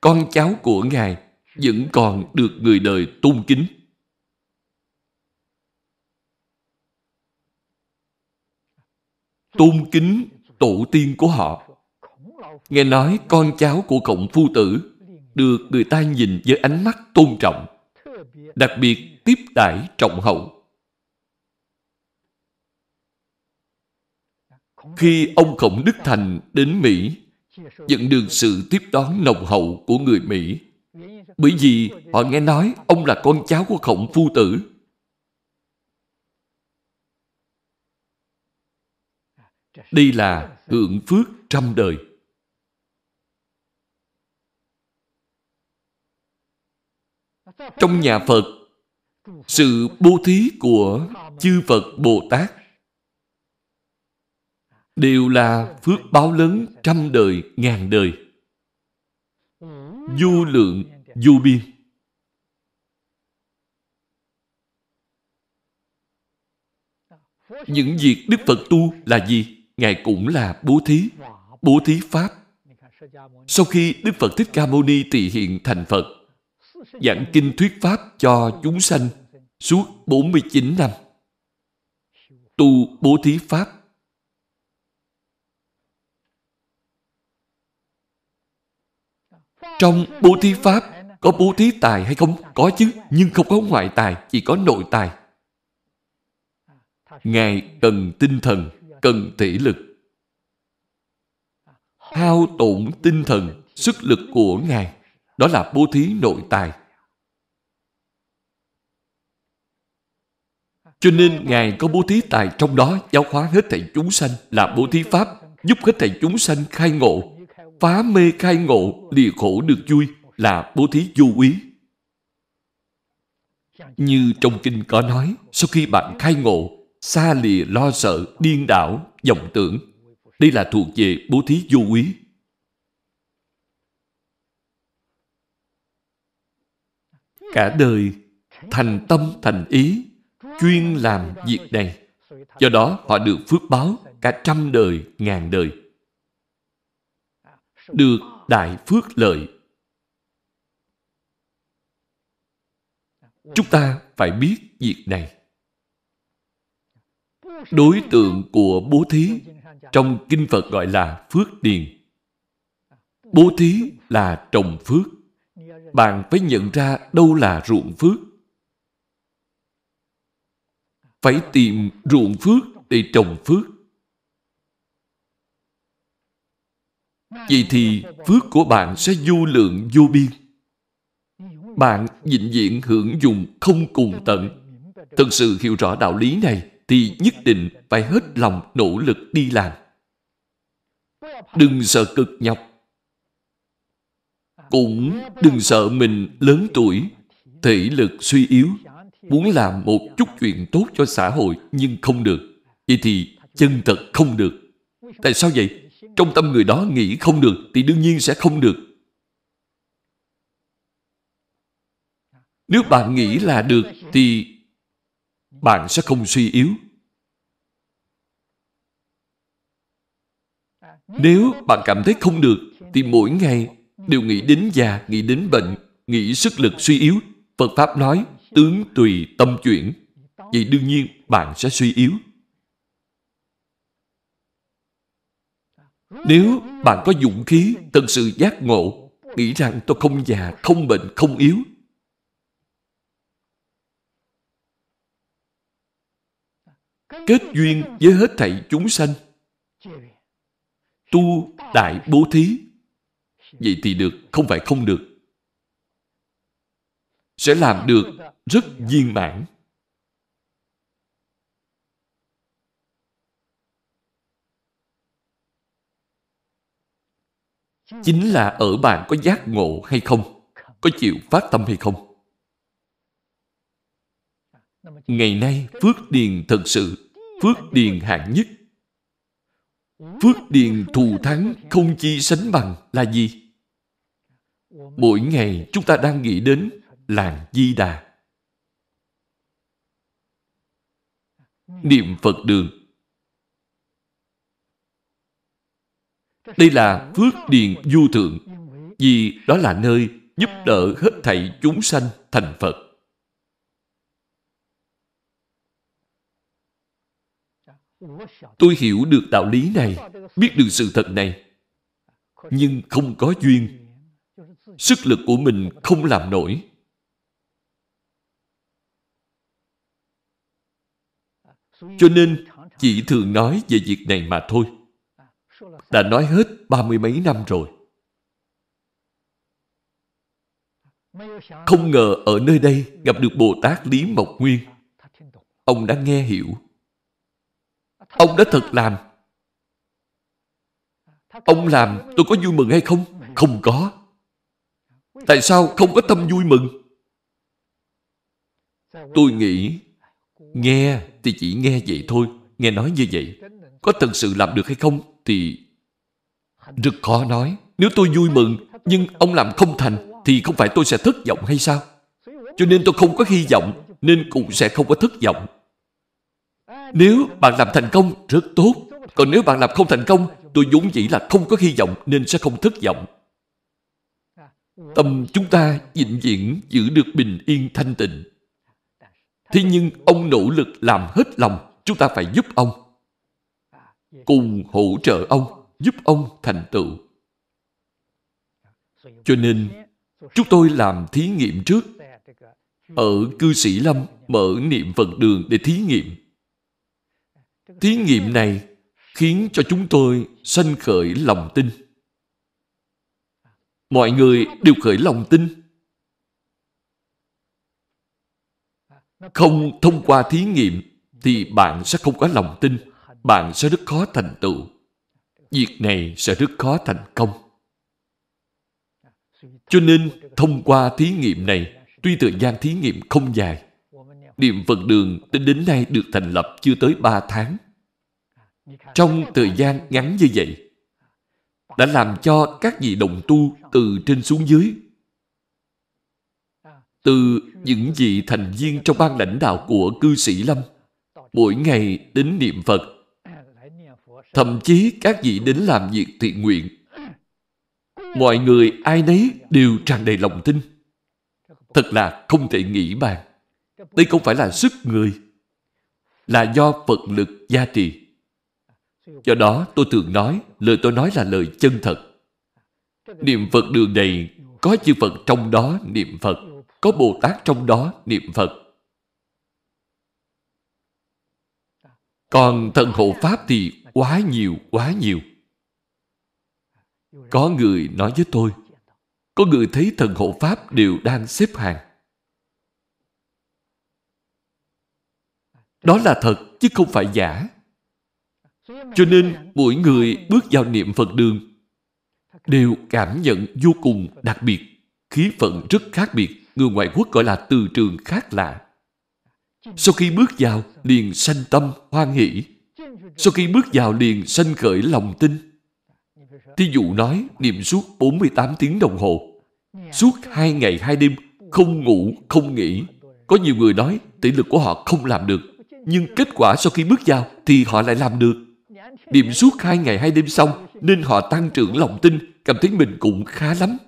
S2: Con cháu của ngài vẫn còn được người đời tôn kính. Tôn kính tổ tiên của họ. Nghe nói con cháu của cộng phu tử được người ta nhìn với ánh mắt tôn trọng, đặc biệt tiếp đãi trọng hậu. Khi ông Khổng Đức Thành đến Mỹ, nhận được sự tiếp đón nồng hậu của người Mỹ, bởi vì họ nghe nói ông là con cháu của Khổng Phu Tử. Đây là hưởng phước trăm đời. Trong nhà Phật, sự bố thí của chư Phật Bồ Tát đều là phước báo lớn trăm đời, ngàn đời. Du lượng, du biên. Những việc Đức Phật tu là gì? Ngài cũng là bố thí, bố thí Pháp. Sau khi Đức Phật Thích Ca Mâu Ni tỳ hiện thành Phật, giảng kinh thuyết pháp cho chúng sanh suốt 49 năm. Tu bố thí pháp. Trong bố thí pháp có bố thí tài hay không? Có chứ, nhưng không có ngoại tài, chỉ có nội tài. Ngài cần tinh thần, cần thể lực. Hao tổn tinh thần, sức lực của Ngài đó là bố thí nội tài. Cho nên Ngài có bố thí tài trong đó giáo hóa hết thảy chúng sanh là bố thí Pháp, giúp hết thảy chúng sanh khai ngộ, phá mê khai ngộ, lìa khổ được vui là bố thí vô úy Như trong kinh có nói, sau khi bạn khai ngộ, xa lìa lo sợ, điên đảo, vọng tưởng, đây là thuộc về bố thí vô úy cả đời thành tâm thành ý chuyên làm việc này. Do đó họ được phước báo cả trăm đời ngàn đời được đại phước lợi chúng ta phải biết việc này đối tượng của bố thí trong kinh phật gọi là phước điền bố thí là trồng phước bạn phải nhận ra đâu là ruộng phước. Phải tìm ruộng phước để trồng phước. Vậy thì phước của bạn sẽ vô lượng vô biên. Bạn vĩnh viễn hưởng dụng không cùng tận. Thật sự hiểu rõ đạo lý này thì nhất định phải hết lòng nỗ lực đi làm. Đừng sợ cực nhọc cũng đừng sợ mình lớn tuổi, thể lực suy yếu, muốn làm một chút chuyện tốt cho xã hội nhưng không được. Vậy thì chân thật không được. Tại sao vậy? Trong tâm người đó nghĩ không được thì đương nhiên sẽ không được. Nếu bạn nghĩ là được thì bạn sẽ không suy yếu. Nếu bạn cảm thấy không được thì mỗi ngày đều nghĩ đến già, nghĩ đến bệnh, nghĩ sức lực suy yếu. Phật Pháp nói tướng tùy tâm chuyển. Vậy đương nhiên bạn sẽ suy yếu. Nếu bạn có dũng khí, thật sự giác ngộ, nghĩ rằng tôi không già, không bệnh, không yếu, kết duyên với hết thảy chúng sanh, tu đại bố thí, vậy thì được, không phải không được. Sẽ làm được rất viên mãn. Chính là ở bạn có giác ngộ hay không, có chịu phát tâm hay không. Ngày nay, phước điền thật sự, phước điền hạng nhất. Phước điền thù thắng không chi sánh bằng là gì? Mỗi ngày chúng ta đang nghĩ đến làng Di Đà. Niệm Phật đường Đây là phước điền du thượng, vì đó là nơi giúp đỡ hết thảy chúng sanh thành Phật. Tôi hiểu được đạo lý này, biết được sự thật này, nhưng không có duyên. Sức lực của mình không làm nổi. Cho nên chỉ thường nói về việc này mà thôi đã nói hết ba mươi mấy năm rồi. Không ngờ ở nơi đây gặp được Bồ Tát Lý Mộc Nguyên. Ông đã nghe hiểu. Ông đã thật làm. Ông làm tôi có vui mừng hay không? Không có. Tại sao không có tâm vui mừng? Tôi nghĩ nghe thì chỉ nghe vậy thôi. Nghe nói như vậy. Có thật sự làm được hay không thì rất khó nói. Nếu tôi vui mừng, nhưng ông làm không thành, thì không phải tôi sẽ thất vọng hay sao? Cho nên tôi không có hy vọng, nên cũng sẽ không có thất vọng. Nếu bạn làm thành công, rất tốt. Còn nếu bạn làm không thành công, tôi vốn dĩ là không có hy vọng nên sẽ không thất vọng. Tâm chúng ta vĩnh viễn giữ được bình yên thanh tịnh. Thế nhưng ông nỗ lực làm hết lòng, chúng ta phải giúp ông. Cùng hỗ trợ ông giúp ông thành tựu. Cho nên, chúng tôi làm thí nghiệm trước. Ở cư sĩ Lâm mở niệm Phật đường để thí nghiệm. Thí nghiệm này khiến cho chúng tôi sanh khởi lòng tin. Mọi người đều khởi lòng tin. Không thông qua thí nghiệm thì bạn sẽ không có lòng tin. Bạn sẽ rất khó thành tựu việc này sẽ rất khó thành công. Cho nên, thông qua thí nghiệm này, tuy thời gian thí nghiệm không dài, Niệm Phật đường tính đến nay được thành lập chưa tới 3 tháng. Trong thời gian ngắn như vậy, đã làm cho các vị đồng tu từ trên xuống dưới, từ những vị thành viên trong ban lãnh đạo của cư sĩ Lâm, mỗi ngày đến niệm Phật Thậm chí các vị đến làm việc thiện nguyện. Mọi người ai nấy đều tràn đầy lòng tin. Thật là không thể nghĩ bàn. Đây không phải là sức người, là do Phật lực gia trì. Do đó tôi thường nói, lời tôi nói là lời chân thật. Niệm Phật đường này có chư Phật trong đó niệm Phật, có Bồ Tát trong đó niệm Phật. Còn thần hộ Pháp thì quá nhiều, quá nhiều. Có người nói với tôi, có người thấy thần hộ Pháp đều đang xếp hàng. Đó là thật, chứ không phải giả. Cho nên, mỗi người bước vào niệm Phật đường đều cảm nhận vô cùng đặc biệt, khí phận rất khác biệt. Người ngoại quốc gọi là từ trường khác lạ. Sau khi bước vào, liền sanh tâm hoan hỷ, sau khi bước vào liền sanh khởi lòng tin. Thí dụ nói niệm suốt 48 tiếng đồng hồ, suốt hai ngày hai đêm, không ngủ, không nghỉ. Có nhiều người nói tỷ lực của họ không làm được, nhưng kết quả sau khi bước vào thì họ lại làm được. Niệm suốt hai ngày hai đêm xong nên họ tăng trưởng lòng tin, cảm thấy mình cũng khá lắm.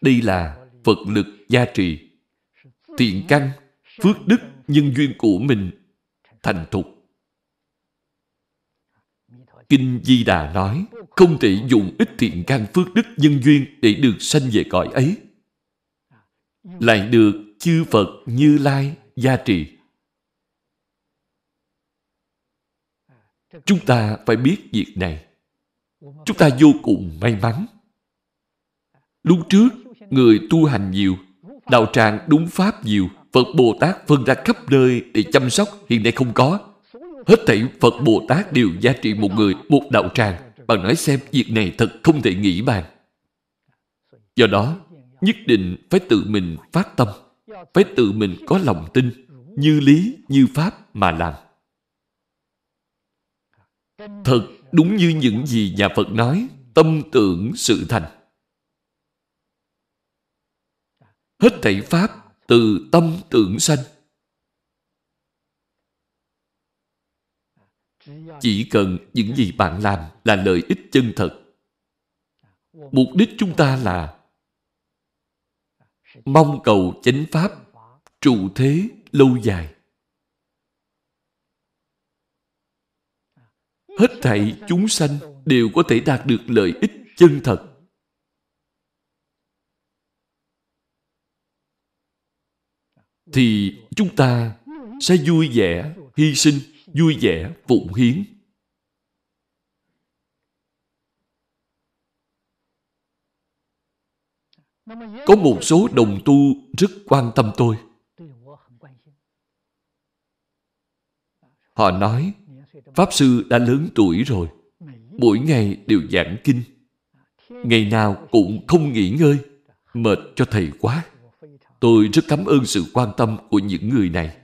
S2: Đây là Phật lực gia trì, thiện căn, phước đức, nhân duyên của mình thành thục. Kinh Di Đà nói, không thể dùng ít thiện căn phước đức nhân duyên để được sanh về cõi ấy. Lại được chư Phật Như Lai gia trì. Chúng ta phải biết việc này. Chúng ta vô cùng may mắn. Lúc trước, người tu hành nhiều, đạo tràng đúng pháp nhiều, Phật Bồ Tát phân ra khắp nơi để chăm sóc hiện nay không có. Hết thảy Phật Bồ Tát đều gia trị một người, một đạo tràng. Bạn nói xem việc này thật không thể nghĩ bàn. Do đó, nhất định phải tự mình phát tâm, phải tự mình có lòng tin, như lý, như pháp mà làm. Thật đúng như những gì nhà Phật nói, tâm tưởng sự thành. Hết thảy Pháp từ tâm tưởng sanh. Chỉ cần những gì bạn làm là lợi ích chân thật. Mục đích chúng ta là mong cầu chánh Pháp trụ thế lâu dài. Hết thảy chúng sanh đều có thể đạt được lợi ích chân thật. Thì chúng ta sẽ vui vẻ hy sinh, vui vẻ phụng hiến. Có một số đồng tu rất quan tâm tôi. Họ nói, pháp sư đã lớn tuổi rồi, mỗi ngày đều giảng kinh. Ngày nào cũng không nghỉ ngơi, mệt cho thầy quá. Tôi rất cảm ơn sự quan tâm của những người này.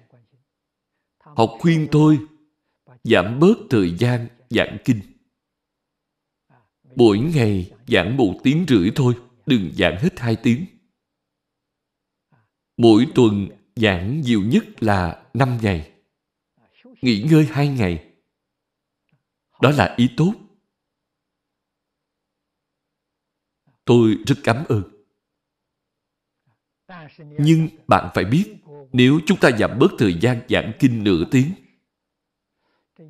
S2: Họ khuyên tôi giảm bớt thời gian giảng kinh. Mỗi ngày giảng một tiếng rưỡi thôi, đừng giảng hết hai tiếng. Mỗi tuần giảng nhiều nhất là năm ngày. Nghỉ ngơi hai ngày. Đó là ý tốt. Tôi rất cảm ơn. Nhưng bạn phải biết, nếu chúng ta giảm bớt thời gian giảng kinh nửa tiếng,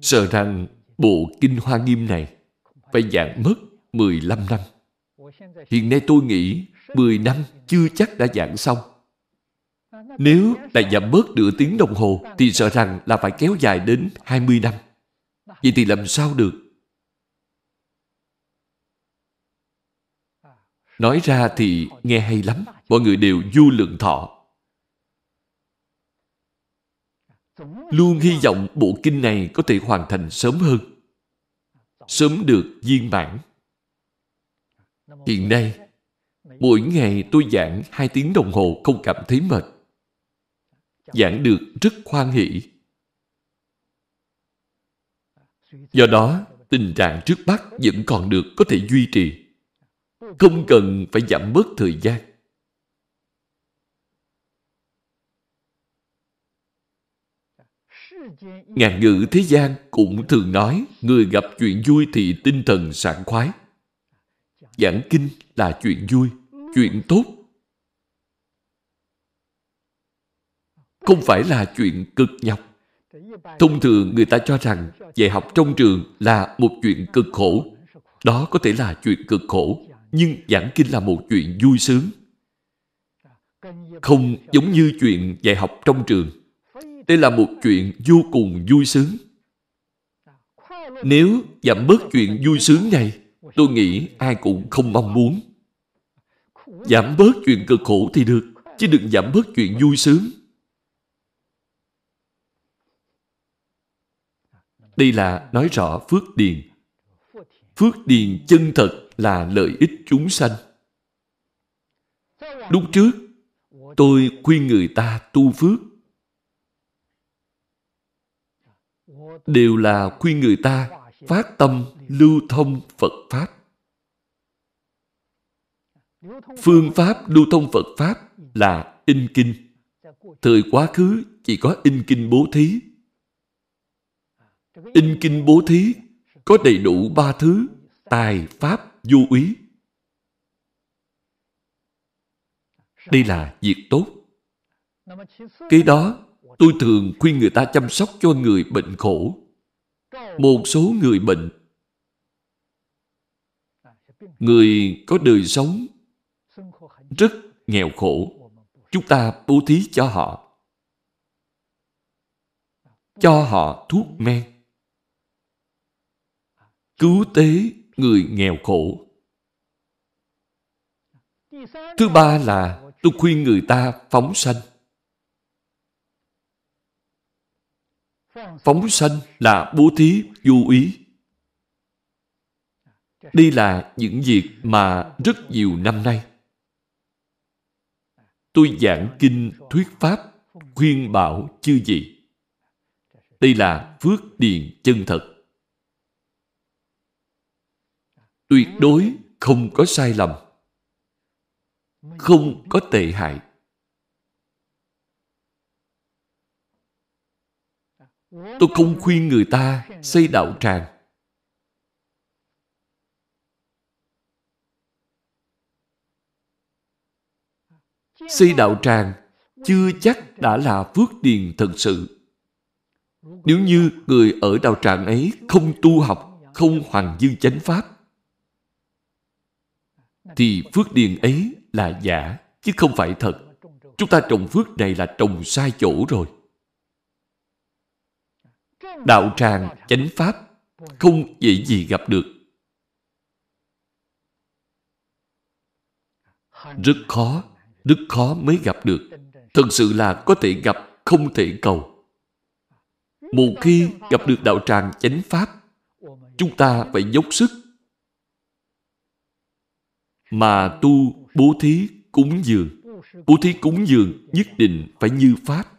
S2: sợ rằng bộ kinh Hoa Nghiêm này phải giảng mất 15 năm. Hiện nay tôi nghĩ 10 năm chưa chắc đã giảng xong. Nếu lại giảm bớt nửa tiếng đồng hồ thì sợ rằng là phải kéo dài đến 20 năm. Vậy thì làm sao được? Nói ra thì nghe hay lắm mọi người đều du lượng thọ. Luôn hy vọng bộ kinh này có thể hoàn thành sớm hơn. Sớm được viên mãn. Hiện nay, mỗi ngày tôi giảng hai tiếng đồng hồ không cảm thấy mệt. Giảng được rất khoan hỷ. Do đó, tình trạng trước mắt vẫn còn được có thể duy trì. Không cần phải giảm bớt thời gian. Ngàn ngữ thế gian cũng thường nói người gặp chuyện vui thì tinh thần sảng khoái. Giảng kinh là chuyện vui, chuyện tốt. Không phải là chuyện cực nhọc. Thông thường người ta cho rằng dạy học trong trường là một chuyện cực khổ. Đó có thể là chuyện cực khổ, nhưng giảng kinh là một chuyện vui sướng. Không giống như chuyện dạy học trong trường đây là một chuyện vô cùng vui sướng. Nếu giảm bớt chuyện vui sướng này, tôi nghĩ ai cũng không mong muốn. Giảm bớt chuyện cực khổ thì được, chứ đừng giảm bớt chuyện vui sướng. Đây là nói rõ phước điền. Phước điền chân thật là lợi ích chúng sanh. Lúc trước, tôi khuyên người ta tu phước đều là khuyên người ta phát tâm lưu thông Phật Pháp. Phương pháp lưu thông Phật Pháp là in kinh. Thời quá khứ chỉ có in kinh bố thí. In kinh bố thí có đầy đủ ba thứ tài, pháp, vô úy. Đây là việc tốt. Cái đó, tôi thường khuyên người ta chăm sóc cho người bệnh khổ. Một số người bệnh, người có đời sống rất nghèo khổ, chúng ta bố thí cho họ. Cho họ thuốc men. Cứu tế người nghèo khổ. Thứ ba là tôi khuyên người ta phóng sanh. Phóng sanh là bố thí, du ý. Đây là những việc mà rất nhiều năm nay tôi giảng kinh thuyết pháp, khuyên bảo chư vị. Đây là phước điền chân thật. Tuyệt đối không có sai lầm. Không có tệ hại. Tôi không khuyên người ta xây đạo tràng. Xây đạo tràng chưa chắc đã là phước điền thật sự. Nếu như người ở đạo tràng ấy không tu học, không hoàng dương chánh pháp, thì phước điền ấy là giả, chứ không phải thật. Chúng ta trồng phước này là trồng sai chỗ rồi. Đạo tràng, chánh pháp không dễ gì gặp được. Rất khó, rất khó mới gặp được. Thật sự là có thể gặp, không thể cầu. Một khi gặp được đạo tràng chánh pháp, chúng ta phải dốc sức mà tu bố thí cúng dường. Bố thí cúng dường nhất định phải như Pháp.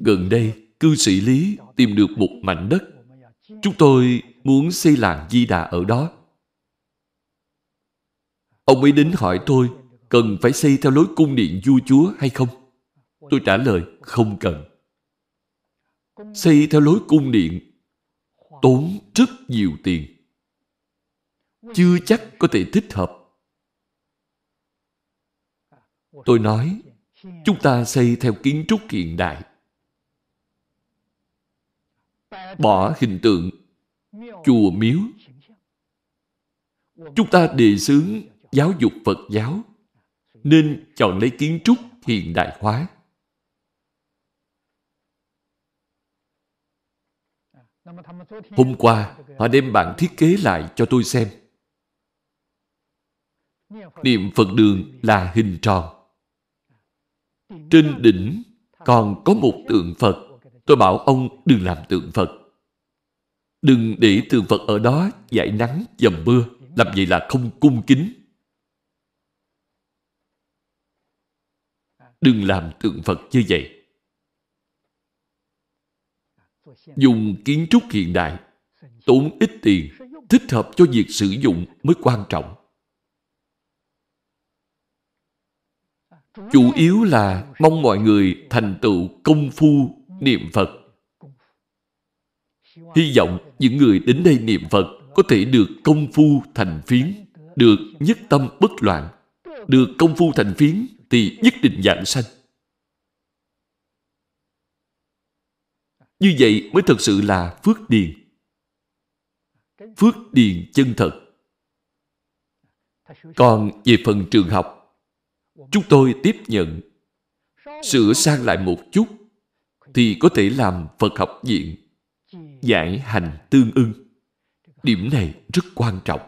S2: Gần đây, cư sĩ Lý tìm được một mảnh đất. Chúng tôi muốn xây làng Di Đà ở đó. Ông ấy đến hỏi tôi cần phải xây theo lối cung điện vua chúa hay không? Tôi trả lời không cần. Xây theo lối cung điện tốn rất nhiều tiền. Chưa chắc có thể thích hợp. Tôi nói, chúng ta xây theo kiến trúc hiện đại. Bỏ hình tượng chùa miếu. Chúng ta đề xướng giáo dục Phật giáo nên chọn lấy kiến trúc hiện đại hóa. Hôm qua, họ đem bản thiết kế lại cho tôi xem. Niệm Phật đường là hình tròn. Trên đỉnh còn có một tượng Phật. Tôi bảo ông đừng làm tượng Phật. Đừng để tượng Phật ở đó dãi nắng, dầm mưa. Làm vậy là không cung kính. Đừng làm tượng Phật như vậy. dùng kiến trúc hiện đại, tốn ít tiền, thích hợp cho việc sử dụng mới quan trọng. Chủ yếu là mong mọi người thành tựu công phu niệm Phật. Hy vọng những người đến đây niệm Phật có thể được công phu thành phiến, được nhất tâm bất loạn, được công phu thành phiến thì nhất định giảng sanh. Như vậy mới thật sự là phước điền. Phước điền chân thật. Còn về phần trường học, chúng tôi tiếp nhận sửa sang lại một chút thì có thể làm Phật học viện giải hành tương ưng. Điểm này rất quan trọng.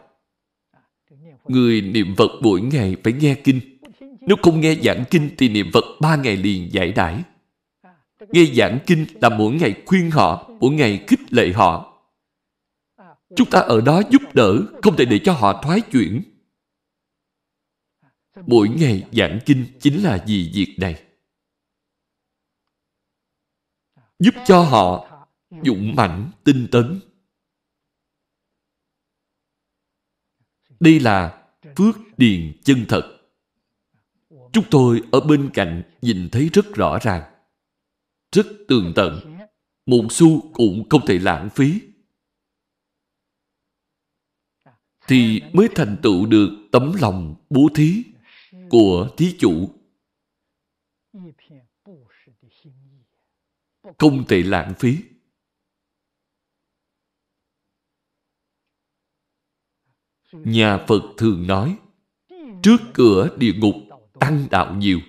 S2: Người niệm Phật mỗi ngày phải nghe kinh. Nếu không nghe giảng kinh thì niệm Phật ba ngày liền giải đãi. Nghe giảng kinh là mỗi ngày khuyên họ, mỗi ngày khích lệ họ. Chúng ta ở đó giúp đỡ, không thể để cho họ thoái chuyển. mỗi ngày giảng kinh chính là vì việc này. Giúp cho họ dũng mãnh tinh tấn. Đây là phước điền chân thật. Chúng tôi ở bên cạnh nhìn thấy rất rõ ràng, rất tường tận. Một xu cũng không thể lãng phí. Thì mới thành tựu được tấm lòng bố thí của thí chủ. Không thể lãng phí. Nhà Phật thường nói, trước cửa địa ngục tăng đạo nhiều.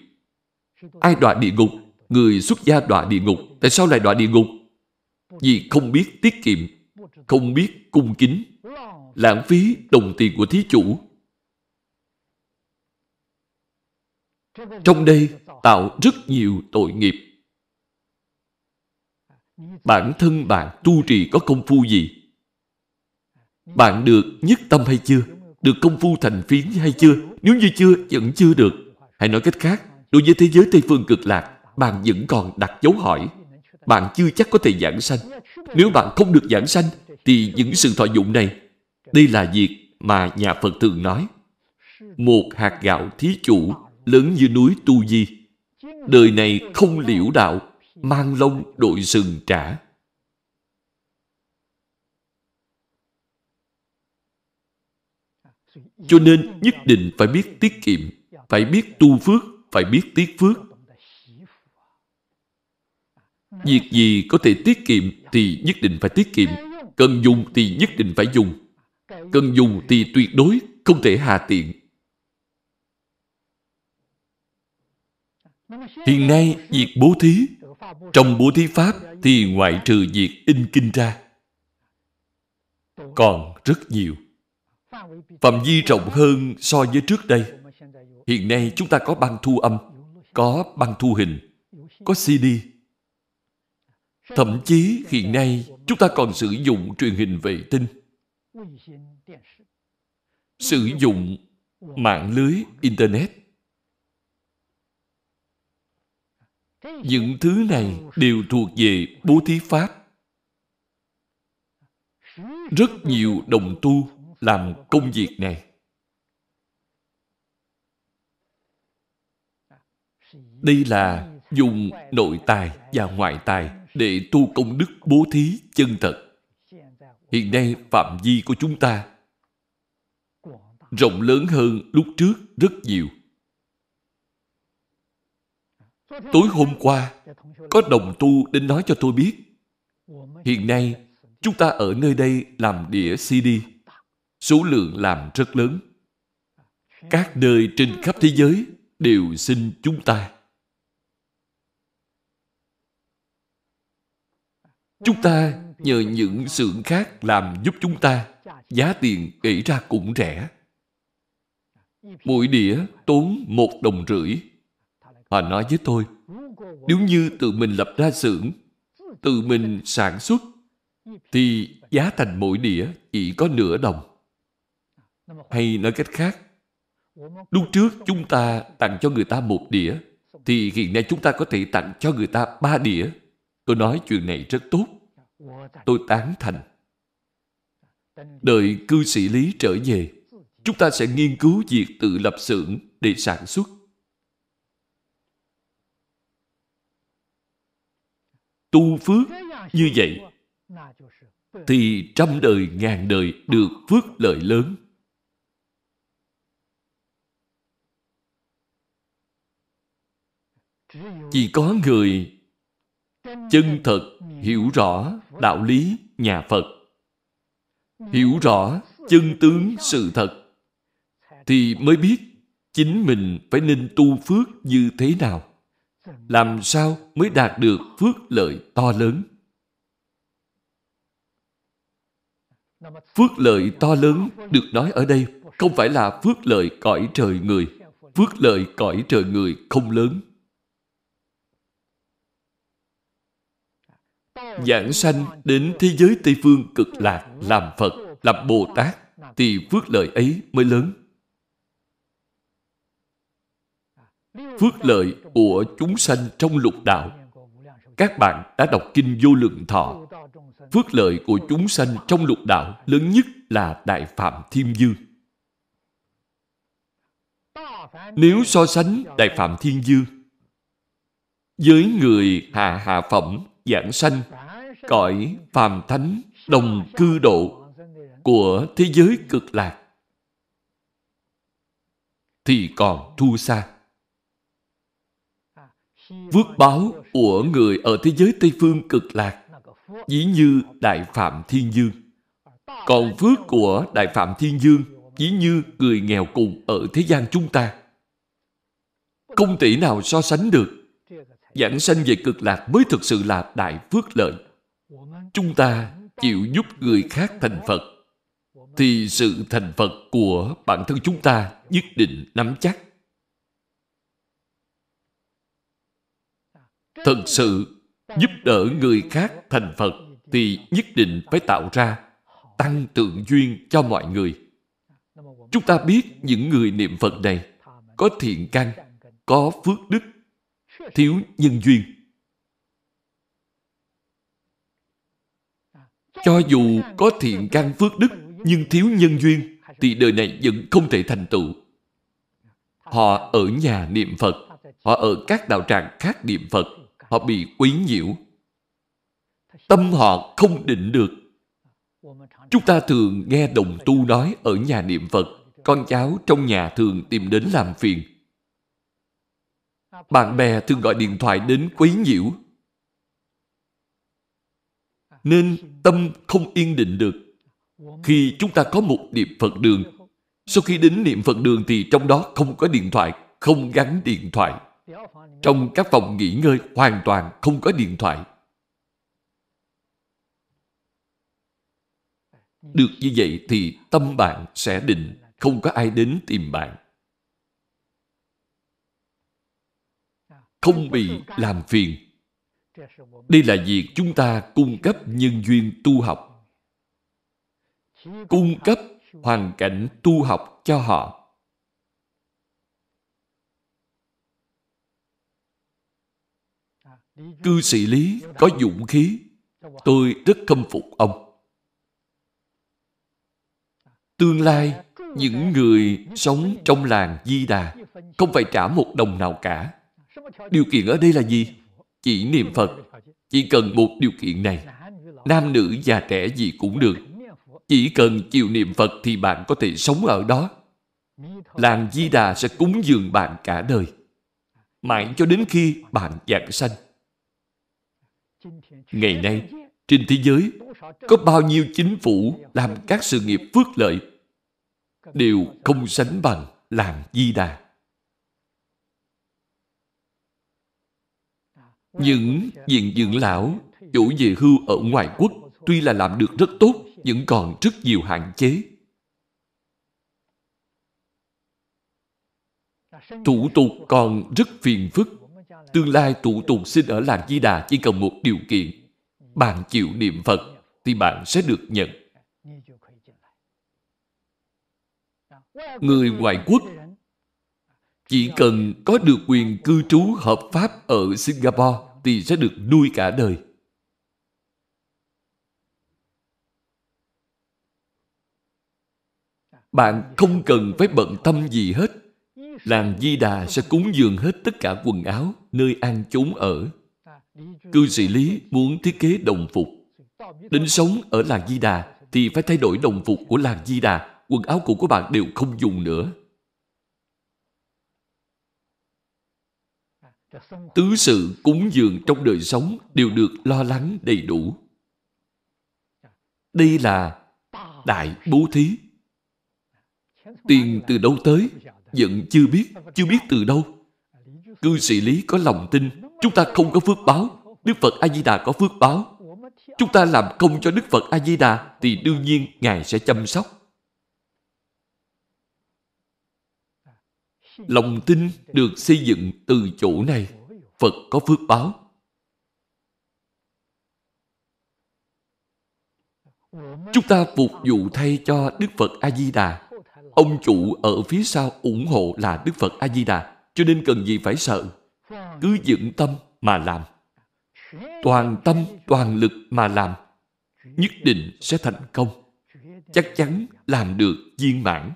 S2: Ai đọa địa ngục? Người xuất gia đọa địa ngục. Tại sao lại đọa địa ngục? Vì không biết tiết kiệm, không biết cung kính, lãng phí đồng tiền của thí chủ. Trong đây tạo rất nhiều tội nghiệp. Bản thân bạn tu trì có công phu gì? Bạn được nhất tâm hay chưa? Được công phu thành phiến hay chưa? Nếu như chưa, vẫn chưa được. Hãy nói cách khác, đối với thế giới Tây Phương cực lạc, bạn vẫn còn đặt dấu hỏi. Bạn chưa chắc có thể giảng sanh. Nếu bạn không được giảng sanh, thì những sự thọ dụng này, đây là việc mà nhà Phật thường nói. Một hạt gạo thí chủ lớn như núi Tu Di. Đời này không liễu đạo, mang lông đội sừng trả. Cho nên nhất định phải biết tiết kiệm, phải biết tu phước, phải biết tiết phước. Việc gì có thể tiết kiệm thì nhất định phải tiết kiệm. Cần dùng thì nhất định phải dùng. Cần dùng thì tuyệt đối không thể hà tiện. Hiện nay, việc bố thí, trong bố thí Pháp thì ngoại trừ việc in kinh ra, còn rất nhiều. Phạm vi rộng hơn so với trước đây. Hiện nay chúng ta có băng thu âm, có băng thu hình, có CD. Thậm chí hiện nay chúng ta còn sử dụng truyền hình vệ tinh. Sử dụng mạng lưới Internet. Những thứ này đều thuộc về bố thí Pháp. Rất nhiều đồng tu làm công việc này. Đây là dùng nội tài và ngoại tài để tu công đức bố thí chân thật. Hiện nay phạm vi của chúng ta rộng lớn hơn lúc trước rất nhiều. Tối hôm qua, có đồng tu đến nói cho tôi biết, hiện nay chúng ta ở nơi đây làm đĩa CD số lượng làm rất lớn. Các nơi trên khắp thế giới đều xin chúng ta. Chúng ta nhờ những xưởng khác làm giúp chúng ta, giá tiền nghĩ ra cũng rẻ. Mỗi đĩa tốn một đồng rưỡi. Họ nói với tôi, nếu như tự mình lập ra xưởng, tự mình sản xuất, thì giá thành mỗi đĩa chỉ có nửa đồng. Hay nói cách khác, lúc trước chúng ta tặng cho người ta một đĩa, thì hiện nay chúng ta có thể tặng cho người ta ba đĩa. Tôi nói chuyện này rất tốt. Tôi tán thành. Đợi cư sĩ lý trở về, chúng ta sẽ nghiên cứu việc tự lập xưởng để sản xuất. Tu phước như vậy, thì trăm đời ngàn đời được phước lợi lớn. Chỉ có người chân thật hiểu rõ đạo lý nhà phật, hiểu rõ chân tướng sự thật, thì mới biết chính mình phải nên tu phước như thế nào, làm sao mới đạt được phước lợi to lớn. Phước lợi to lớn được nói ở đây không phải là phước lợi cõi trời người, phước lợi cõi trời người không lớn. Giảng sanh đến thế giới Tây Phương cực lạc làm Phật, làm Bồ Tát thì phước lợi ấy mới lớn. phước lợi của chúng sanh trong lục đạo. Các bạn đã đọc kinh vô lượng thọ. Phước lợi của chúng sanh trong lục đạo lớn nhất là Đại Phạm Thiên Dương. Nếu so sánh Đại Phạm Thiên Dương với người hạ hạ phẩm giảng sanh, cõi phàm thánh đồng cư độ của thế giới cực lạc, thì còn thu xa. Phước báo của người ở thế giới Tây Phương cực lạc, ví như Đại Phạm Thiên Dương. Còn phước của Đại Phạm Thiên Dương, ví như người nghèo cùng ở thế gian chúng ta. Không thể nào so sánh được. Giảng sanh về cực lạc mới thực sự là đại phước lợi. Chúng ta chịu giúp người khác thành Phật thì sự thành Phật của bản thân chúng ta nhất định nắm chắc. Thật sự giúp đỡ người khác thành Phật thì nhất định phải tạo ra tăng tượng duyên cho mọi người. Chúng ta biết những người niệm Phật này có thiện căn, có phước đức, thiếu nhân duyên. Cho dù có thiện căn phước đức nhưng thiếu nhân duyên thì đời này vẫn không thể thành tựu. Họ ở nhà niệm Phật, họ ở các đạo tràng khác niệm Phật, họ bị quấy nhiễu. Tâm họ không định được. Chúng ta thường nghe đồng tu nói ở nhà niệm Phật, con cháu trong nhà thường tìm đến làm phiền. Bạn bè thường gọi điện thoại đến quấy nhiễu. Nên tâm không yên định được. Khi chúng ta có một niệm Phật đường, sau khi đến niệm Phật đường thì trong đó không có điện thoại, không gắn điện thoại. Trong các phòng nghỉ ngơi hoàn toàn không có điện thoại. Được như vậy thì tâm bạn sẽ định, không có ai đến tìm bạn. Không bị làm phiền. Đây là việc chúng ta cung cấp nhân duyên tu học cung cấp hoàn cảnh tu học cho họ. Cư sĩ Lý có dũng khí, tôi rất khâm phục ông. Tương lai, những người sống trong làng Di Đà không phải trả một đồng nào cả. Điều kiện ở đây là gì? Chỉ niệm Phật. Chỉ cần một điều kiện này. Nam nữ già trẻ gì cũng được. Chỉ cần chịu niệm Phật thì bạn có thể sống ở đó. Làng Di Đà sẽ cúng dường bạn cả đời. Mãi cho đến khi bạn giảng sanh. Ngày nay, trên thế giới, có bao nhiêu chính phủ làm các sự nghiệp phước lợi đều không sánh bằng làng Di Đà. Những viện dưỡng lão, chủ về hưu ở ngoài quốc tuy là làm được rất tốt vẫn còn rất nhiều hạn chế. Thủ tục còn rất phiền phức. Tương lai thủ tục xin ở làng Di Đà chỉ cần một điều kiện. Bạn chịu niệm Phật thì bạn sẽ được nhận. Người ngoại quốc chỉ cần có được quyền cư trú hợp pháp ở Singapore thì sẽ được nuôi cả đời. Bạn không cần phải bận tâm gì hết. Làng Di Đà sẽ cúng dường hết tất cả quần áo, nơi ăn chốn ở. Cư sĩ Lý muốn thiết kế đồng phục. Đến sống ở làng Di Đà thì phải thay đổi đồng phục của làng Di Đà. Quần áo cũ của bạn đều không dùng nữa. Tứ sự cúng dường trong đời sống đều được lo lắng đầy đủ. Đây là đại bố thí. Tiền từ đâu tới, vẫn chưa biết, chưa biết từ đâu. Cư sĩ lý có lòng tin, chúng ta không có phước báo. Đức Phật A-di-đà có phước báo. Chúng ta làm công cho Đức Phật A-di-đà thì đương nhiên Ngài sẽ chăm sóc. Lòng tin được xây dựng từ chỗ này. Phật có phước báo. Chúng ta phục vụ thay cho Đức Phật A-di-đà Ông chủ ở phía sau ủng hộ là Đức Phật A-di-đà. cho nên cần gì phải sợ. Cứ dựng tâm mà làm. Toàn tâm, toàn lực mà làm. Nhất định sẽ thành công. Chắc chắn làm được viên mãn.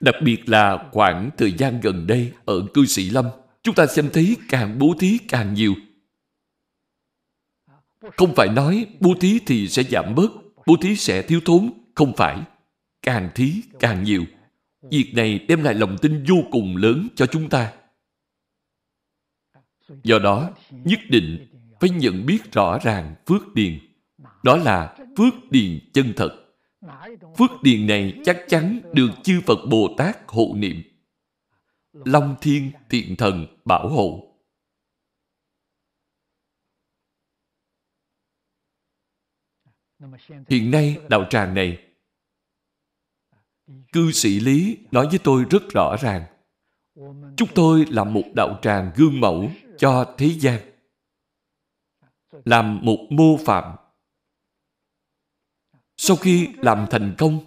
S2: Đặc biệt là khoảng thời gian gần đây ở cư sĩ Lâm, chúng ta xem thấy càng bố thí càng nhiều. Không phải nói bố thí thì sẽ giảm bớt, bố thí sẽ thiếu thốn, không phải. Càng thí càng nhiều. Việc này đem lại lòng tin vô cùng lớn cho chúng ta. Do đó, nhất định phải nhận biết rõ ràng phước điền. Đó là phước điền chân thật. Phước điền này chắc chắn được chư Phật Bồ Tát hộ niệm. Long Thiên Thiện Thần bảo hộ. Hiện nay đạo tràng này, cư sĩ Lý nói với tôi rất rõ ràng chúng tôi là một đạo tràng gương mẫu cho thế gian, làm một mô phạm sau khi làm thành công,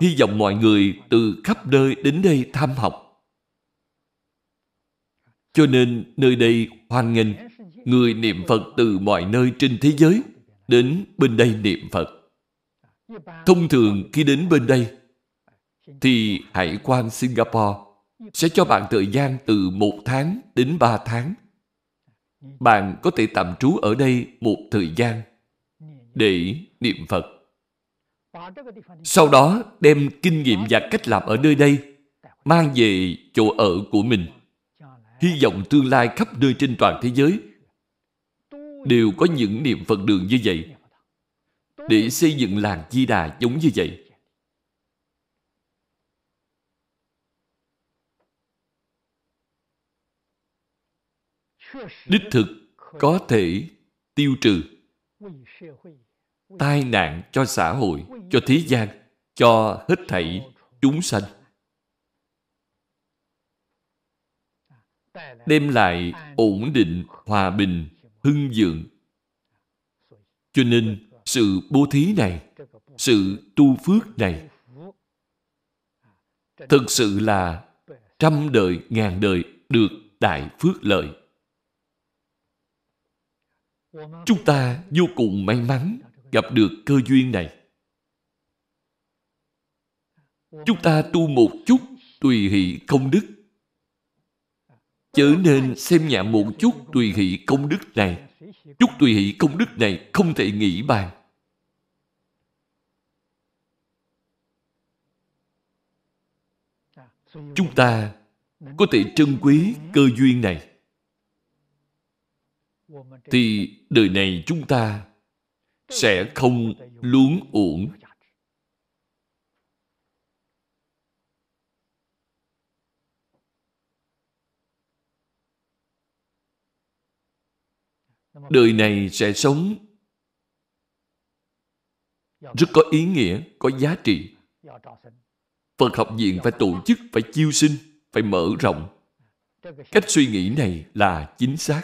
S2: hy vọng mọi người từ khắp nơi đến đây tham học. Cho nên nơi đây hoan nghênh người niệm phật từ mọi nơi trên thế giới đến bên đây niệm phật. Thông thường khi đến bên đây, thì hải quan singapore sẽ cho bạn thời gian từ một tháng đến ba tháng. Bạn có thể tạm trú ở đây một thời gian để niệm Phật. Sau đó đem kinh nghiệm và cách làm ở nơi đây, mang về chỗ ở của mình. Hy vọng tương lai khắp nơi trên toàn thế giới đều có những niệm Phật đường như vậy, để xây dựng làng Di Đà giống như vậy. đích thực có thể tiêu trừ tai nạn cho xã hội, cho thế gian, cho hết thảy chúng sanh. Đem lại ổn định, hòa bình, hưng vượng. Cho nên, sự bố thí này, sự tu phước này, thực sự là trăm đời, ngàn đời được đại phước lợi. Chúng ta vô cùng may mắn gặp được cơ duyên này. Chúng ta tu một chút tùy hỷ công đức. Chớ nên xem nhẹ một chút tùy hỷ công đức này. Chút tùy hỷ công đức này không thể nghĩ bàn. Chúng ta có thể trân quý cơ duyên này thì đời này chúng ta sẽ không luống uổng. Đời này sẽ sống rất có ý nghĩa, có giá trị. Phật học viện phải tổ chức, phải chiêu sinh, phải mở rộng. Cách suy nghĩ này là chính xác.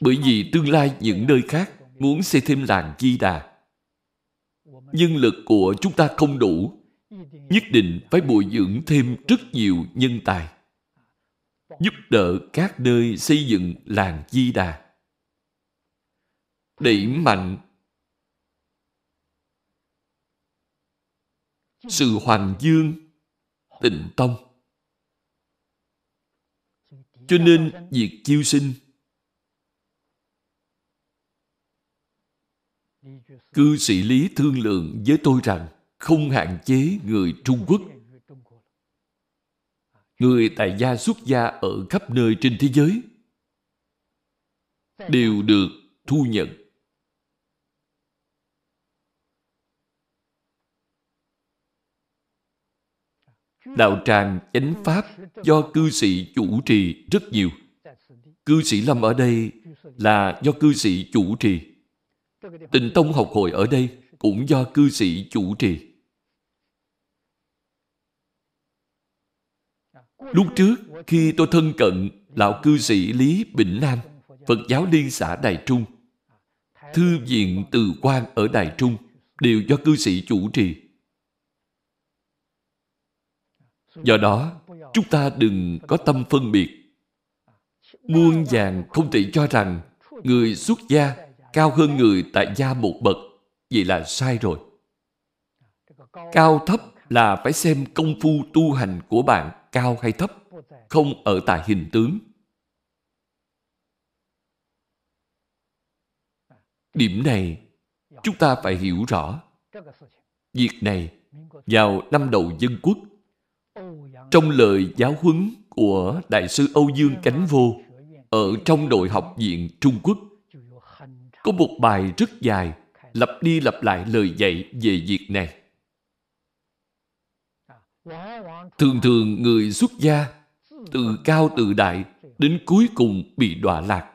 S2: Bởi vì tương lai những nơi khác muốn xây thêm làng Di Đà. Nhân lực của chúng ta không đủ. Nhất định phải bồi dưỡng thêm rất nhiều nhân tài. Giúp đỡ các nơi xây dựng làng Di Đà. Đẩy mạnh sự hoàng dương, tịnh tông cho nên việc chiêu sinh Cư sĩ Lý thương lượng với tôi rằng không hạn chế người Trung Quốc. Người tại gia xuất gia ở khắp nơi trên thế giới đều được thu nhận. Đạo tràng chánh pháp do cư sĩ chủ trì rất nhiều. Cư sĩ Lâm ở đây là do cư sĩ chủ trì. Tịnh Tông học hội ở đây cũng do cư sĩ chủ trì. Lúc trước, khi tôi thân cận lão cư sĩ Lý Bình Nam, Phật giáo Liên xã Đài Trung, Thư viện Từ quan ở Đài Trung đều do cư sĩ chủ trì. Do đó, chúng ta đừng có tâm phân biệt. Muôn vàng không thể cho rằng người xuất gia cao hơn người tại gia một bậc. Vậy là sai rồi. Cao thấp là phải xem công phu tu hành của bạn cao hay thấp, không ở tại hình tướng. Điểm này, chúng ta phải hiểu rõ. Việc này, vào năm đầu dân quốc, trong lời giáo huấn của Đại sư Âu Dương Cánh Vô ở trong đội học viện Trung Quốc, có một bài rất dài, lặp đi lặp lại lời dạy về việc này. Thường thường người xuất gia từ cao tự đại đến cuối cùng bị đọa lạc,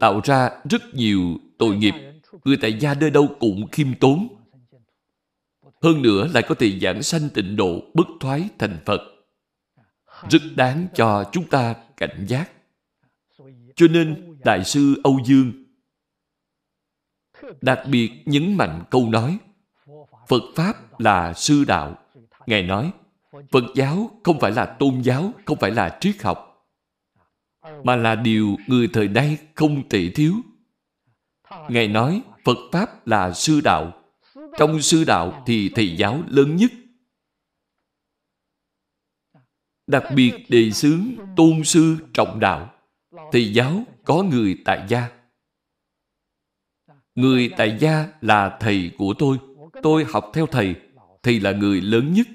S2: tạo ra rất nhiều tội nghiệp, người tại gia nơi đâu cũng khiêm tốn. Hơn nữa lại có thể giảng sanh tịnh độ bất thoái thành Phật. Rất đáng cho chúng ta cảnh giác. Cho nên Đại sư Âu Dương đặc biệt nhấn mạnh câu nói Phật Pháp là sư đạo. Ngài nói Phật giáo không phải là tôn giáo, không phải là triết học, mà là điều người thời nay không thể thiếu. Ngài nói Phật Pháp là sư đạo. Trong sư đạo thì thầy giáo lớn nhất. Đặc biệt đề xướng tôn sư trọng đạo. Thầy giáo có người tại gia. Người tại gia là thầy của tôi. Tôi học theo thầy. Thầy là người lớn nhất.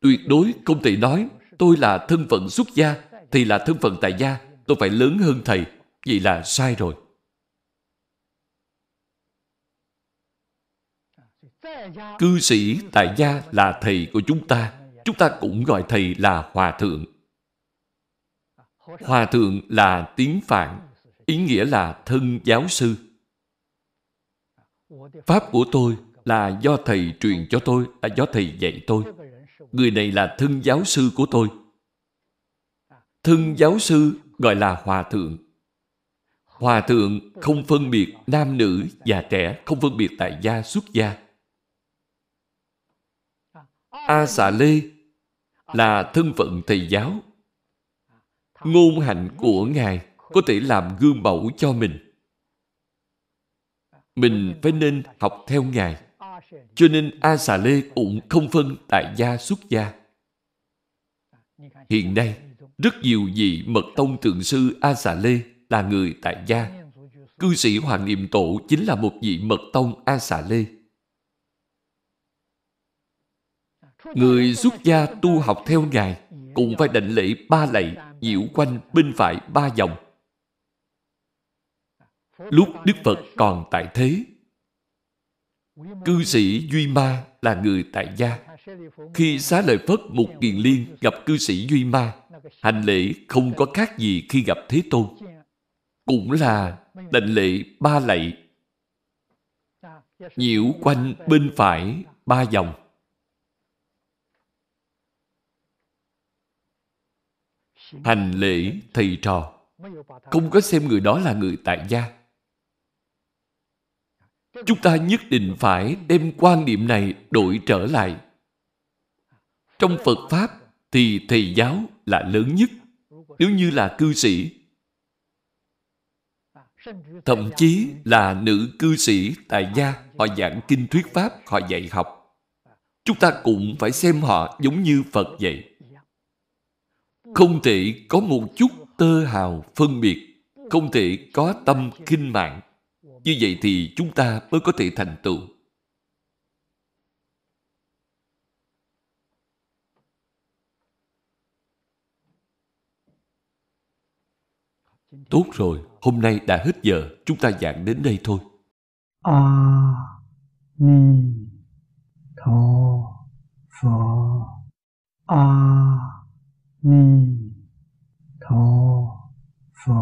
S2: Tuyệt đối không thể nói tôi là thân phận xuất gia, thì là thân phận tại gia, tôi phải lớn hơn thầy. Vậy là sai rồi. Cư sĩ tại gia là thầy của chúng ta. Chúng ta cũng gọi thầy là hòa thượng. Hòa thượng là tiếng Phạn, ý nghĩa là thân giáo sư. Pháp của tôi là do thầy truyền cho tôi, là do thầy dạy tôi. Người này là thân giáo sư của tôi. Thân giáo sư gọi là hòa thượng. Hòa thượng không phân biệt nam nữ, già trẻ, không phân biệt tại gia, xuất gia. A xà lê là thân phận thầy giáo. Ngôn hạnh của Ngài có thể làm gương mẫu cho mình. Mình phải nên học theo Ngài. Cho nên A xà lê cũng không phân tại gia xuất gia. Hiện nay, rất nhiều vị mật tông thượng sư A xà lê là người tại gia. Cư sĩ Hoàng Niệm Tổ chính là một vị mật tông A xà lê. Người xuất gia tu học theo Ngài cũng phải đảnh lễ ba lạy diễu quanh bên phải ba vòng. Lúc Đức Phật còn tại thế, cư sĩ Duy Ma là người tại gia. Khi xá lợi Phất một kiền liên gặp cư sĩ Duy Ma, hành lễ không có khác gì khi gặp Thế Tôn. Cũng là đảnh lễ ba lạy, nhiễu quanh bên phải ba vòng. hành lễ thầy trò không có xem người đó là người tại gia chúng ta nhất định phải đem quan niệm này đổi trở lại. Trong phật pháp thì thầy giáo là lớn nhất nếu như là cư sĩ. Thậm chí là nữ cư sĩ tại gia họ giảng kinh thuyết pháp họ dạy học. Chúng ta cũng phải xem họ giống như phật vậy. Không thể có một chút tơ hào phân biệt, không thể có tâm kinh mạng. Như vậy thì chúng ta mới có thể thành tựu. Tốt rồi, hôm nay đã hết giờ, chúng ta giảng đến đây thôi. A Ni Tho Phở A Ni Tho Phở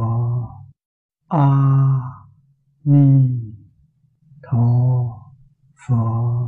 S2: A 弥陀佛。